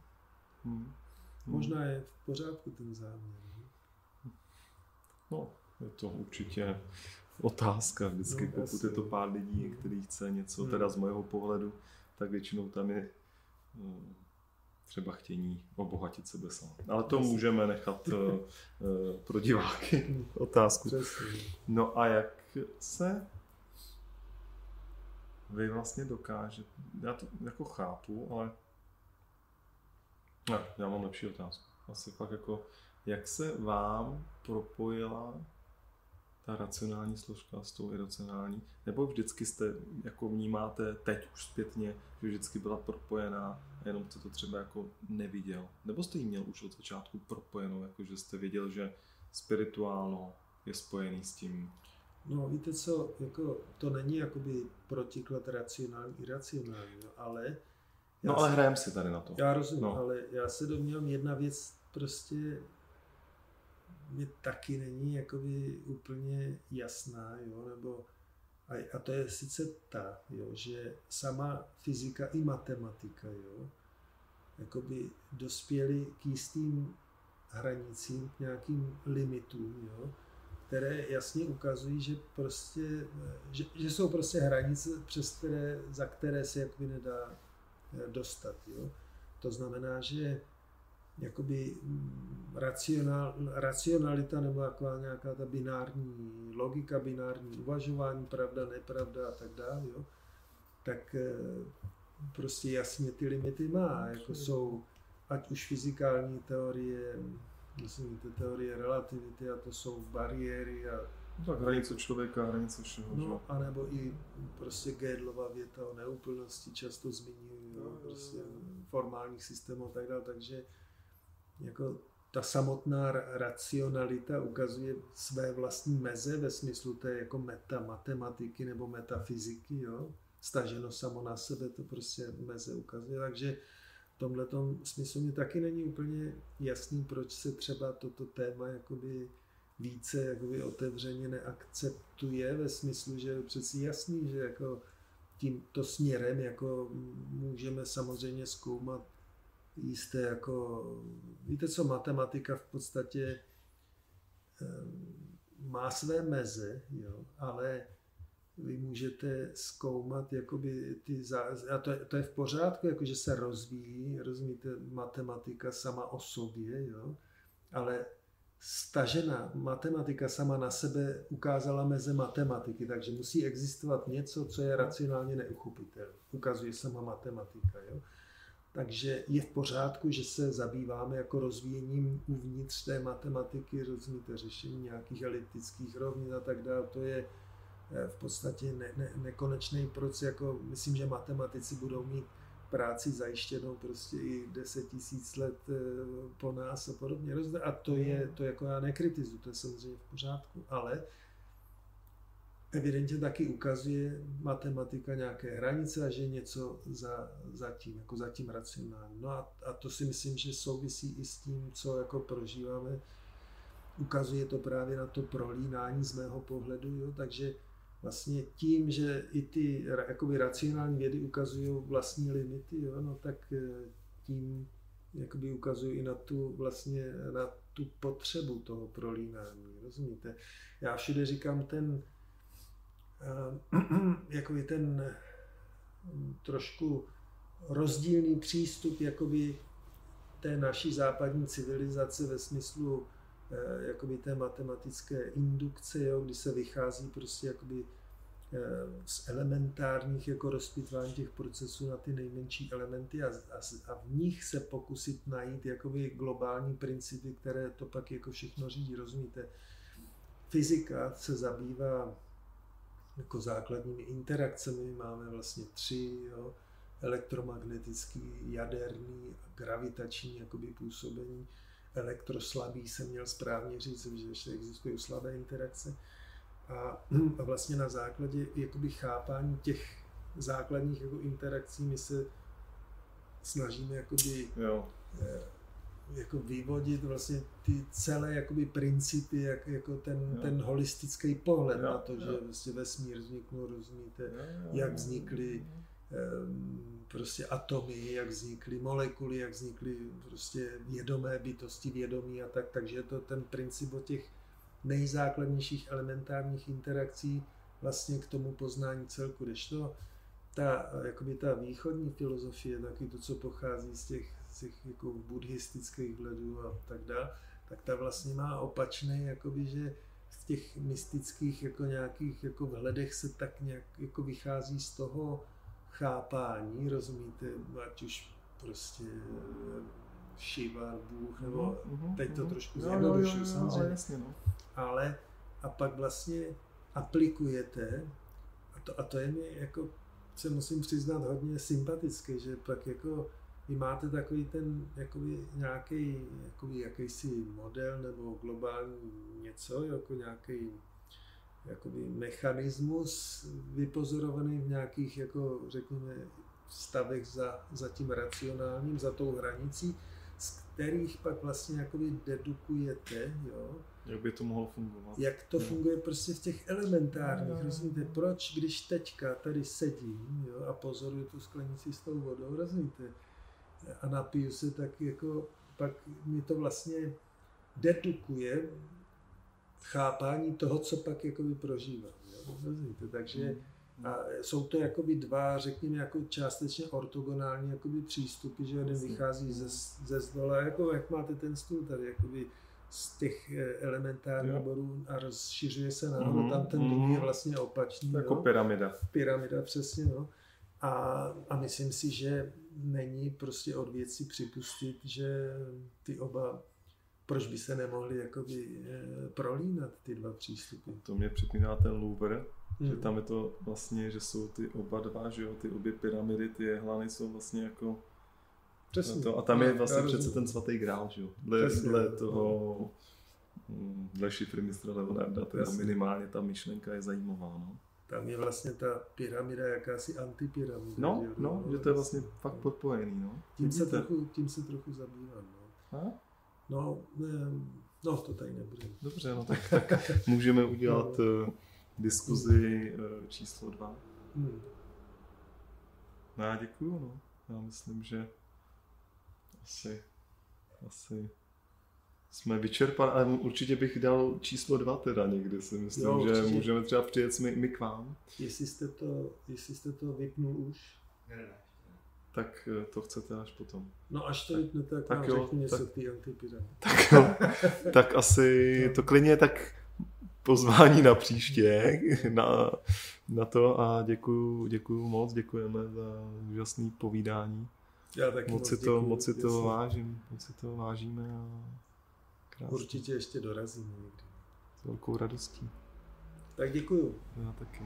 Hmm. Možná je v pořádku ten záměr. No, je to určitě otázka vždycky, No, pokud jasně. je to pár lidí, který chce něco, Hmm. teda z mého pohledu, tak většinou tam je mm, třeba chtění obohatit sebe sám. Ale to Jasně. můžeme nechat eh, eh, pro diváky otázku. Přesně. No a jak se vy vlastně dokážete, já to jako chápu, ale ne, já mám lepší otázku. Asi fakt jako, jak se vám propojila ta racionální složka s tou iracionální? Nebo vždycky jste, jako vnímáte teď už zpětně, že vždycky byla propojená a jenom jste to třeba jako neviděl? Nebo jste ji měl už od začátku propojenou, jako že jste věděl, že spirituálno je spojený s tím No víte co, jako, to není jakoby protiklad racionální, iracionální, no, ale... No ale se- hrajeme si tady na to. Já rozumím, No. no. ale já se domnívám, jedna věc prostě mi taky není jakoby úplně jasná, jo, nebo a, a to je sice ta, jo, že sama fyzika i matematika, jo, jakoby dospěly k jistým hranicím, k nějakým limitům, jo, které jasně ukazují, že prostě, že, že jsou prostě hranice, přes které, za které se jakoby nedá eh, dostat, jo. To znamená, že jakoby mm, racionál, racionalita nebo taková nějaká ta binární logika, binární uvažování, pravda, nepravda a tak dále, jo, tak eh, prostě jasně ty limity má, jako jsou ať už fyzikální teorie, myslím, ty teorie relativity a to jsou bariéry a No tak hranice člověka, hranice všeho. No, že? anebo i prostě Gödelova věta o neúplnosti často zmiňují, No, jo, no, prostě no. formálních systémů a tak dále, takže jako ta samotná ra- racionalita ukazuje své vlastní meze ve smyslu té jako meta matematiky nebo metafyziky, jo. Staženo samo na sebe to prostě meze ukazuje, takže v tomhle smyslu mi taky není úplně jasný, proč se třeba toto téma jakoby více jakoby otevřeně neakceptuje ve smyslu, že je přeci jasný, že jako tímto směrem jako můžeme samozřejmě zkoumat jisté jako, víte co, matematika v podstatě em, má své meze, jo, ale vy můžete zkoumat jakoby ty, zá- a to je, to je v pořádku, jako že se rozvíjí, rozumíte, matematika sama o sobě, jo, ale stažená matematika sama na sebe ukázala meze matematiky, takže musí existovat něco, co je racionálně neuchopitelné. Ukazuje sama matematika. Jo? Takže je v pořádku, že se zabýváme jako rozvíjením uvnitř té matematiky, rozumíte, řešení nějakých eliptických rovnin a tak dále. To je v podstatě ne, ne, nekonečný proces. Jako myslím, že matematici budou mít práci zajištěnou prostě i 10 tisíc let eh, po nás a podobně. A to je, to jako já nekritizuji, to je samozřejmě v pořádku, ale evidentně taky ukazuje matematika nějaké hranice a že je něco za, za tím, jako za tím racionálním. No a, a to si myslím, že souvisí i s tím, co jako prožíváme. Ukazuje to právě na to prolínání z mého pohledu, jo? takže vlastně tím, že i ty jakoby racionální vědy ukazují vlastní limity, jo? No, tak eh, tím jakoby ukazují i na tu, vlastně, na tu potřebu toho prolínání, rozumíte? Já všude říkám ten, eh, jakoby ten hm, trošku rozdílný přístup jakoby té naší západní civilizace ve smyslu jakoby té matematické indukce, jo, kdy se vychází prostě jakoby eh, z elementárních jako rozpitvání těch procesů na ty nejmenší elementy a, a, a v nich se pokusit najít jakoby globální principy, které to pak jako všechno řídí, rozumíte? Fyzika se zabývá jako základními interakcemi, máme vlastně tři, jo, elektromagnetický, jaderný a gravitační jakoby působení. Elektroslabý jsem měl správně říct, že ještě existují slabé interakce. A, a vlastně na základě jakoby chápání těch základních jako interakcí my se snažíme jakoby, Jo. eh, jako vyvodit vlastně ty celé jakoby principy, jak, jako ten, Jo. ten holistický pohled Jo, na to, jo. že vlastně vesmír vzniknul, rozumíte, Jo, jo, jak jo. vznikly prostě atomy, jak vznikly molekuly, jak vznikly prostě vědomé bytosti, vědomí a tak, takže je to ten princip o těch nejzákladnějších elementárních interakcí vlastně k tomu poznání celku. Když to ta, jakoby ta východní filozofie, taky to, co pochází z těch, z těch jako buddhistických vhledů a tak dále, tak ta vlastně má opačný, jakoby, že v těch mystických jako nějakých jako vhledech se tak nějak jako vychází z toho chápání, rozumíte, ať už prostě Shiva, Bůh, nebo mm-hmm, teď to mm-hmm. trošku zjednodušuju samozřejmě. Ale, jasně, no. ale a pak vlastně aplikujete, a to, a to je mi jako, se musím přiznat, hodně sympatické, že pak jako vy máte takový ten jakoby nějaký jakoby jakýsi model nebo globální něco, jako nějaký jakoby mechanismus vypozorovaný v nějakých, jako řekněme, stavech za, za tím racionálním, za tou hranicí, z kterých pak vlastně jakoby dedukujete, jo, jak by to mohlo fungovat? Jak to no. funguje prostě v těch elementárních, no, rozumíte? Proč, když teďka tady sedím jo, a pozoruju tu sklenici s tou vodou, rozumíte? A napiju se, tak jako pak mi to vlastně dedukuje chápání toho, co pak jakoby prožívám. Jo? Rozumíte? Takže hmm. A jsou to jakoby dva, řekněme, jako částečně ortogonální jakoby přístupy, že jeden vychází ze, ze zdola, jako jak máte ten stůl tady, jakoby z těch eh, elementárních bodů a rozšiřuje se nahoru, mm-hmm. tam ten mm-hmm. je vlastně opačný. Jako jo? pyramida. Pyramida, přesně, no. A, a myslím si, že není prostě od věcí připustit, že ty oba proč by se nemohly jakoby eh, prolínat ty dva přístupy. To mě připomíná ten Louvre, hmm. že tam je to vlastně, že jsou ty oba dva, že jo, ty obě pyramidy, ty jehlany jsou vlastně jako Přesně. To, a tam je vlastně přece ten svatý grál, že jo, dle, dle toho, hm, dle šifry mistra Leonarda, teda minimálně ta myšlenka je zajímavá, no. Tam je vlastně ta pyramida jakási antipyramida. No, že, no, no, že to je vlastně fakt podpojený, no. Tím se, trochu, tím se trochu zabývám, no. A? No, no, to tady nebude. Dobře, no tak, tak můžeme udělat uh, diskuzi uh, číslo dva. Hmm. No já děkuju, no. Já myslím, že asi, asi jsme vyčerpali, ale určitě bych dal číslo dva teda někdy si myslím, jo, že můžeme třeba přijet my, my k vám. Jestli jste to, jestli jste to vypnul už. Ne, ne tak eh, to chcete až potom. No až to vypnete, tak, tak jo, řekni něco tak, ty Tak jo, tak asi to klidně tak pozvání na příště na, na to a děkuju, děkuju moc, děkujeme za úžasný povídání. Já taky moc, moc, si to, moc si to vážím, moc si to vážíme a krásně. Určitě ještě dorazíme někdy. S velkou radostí. Tak děkuju. Já taky.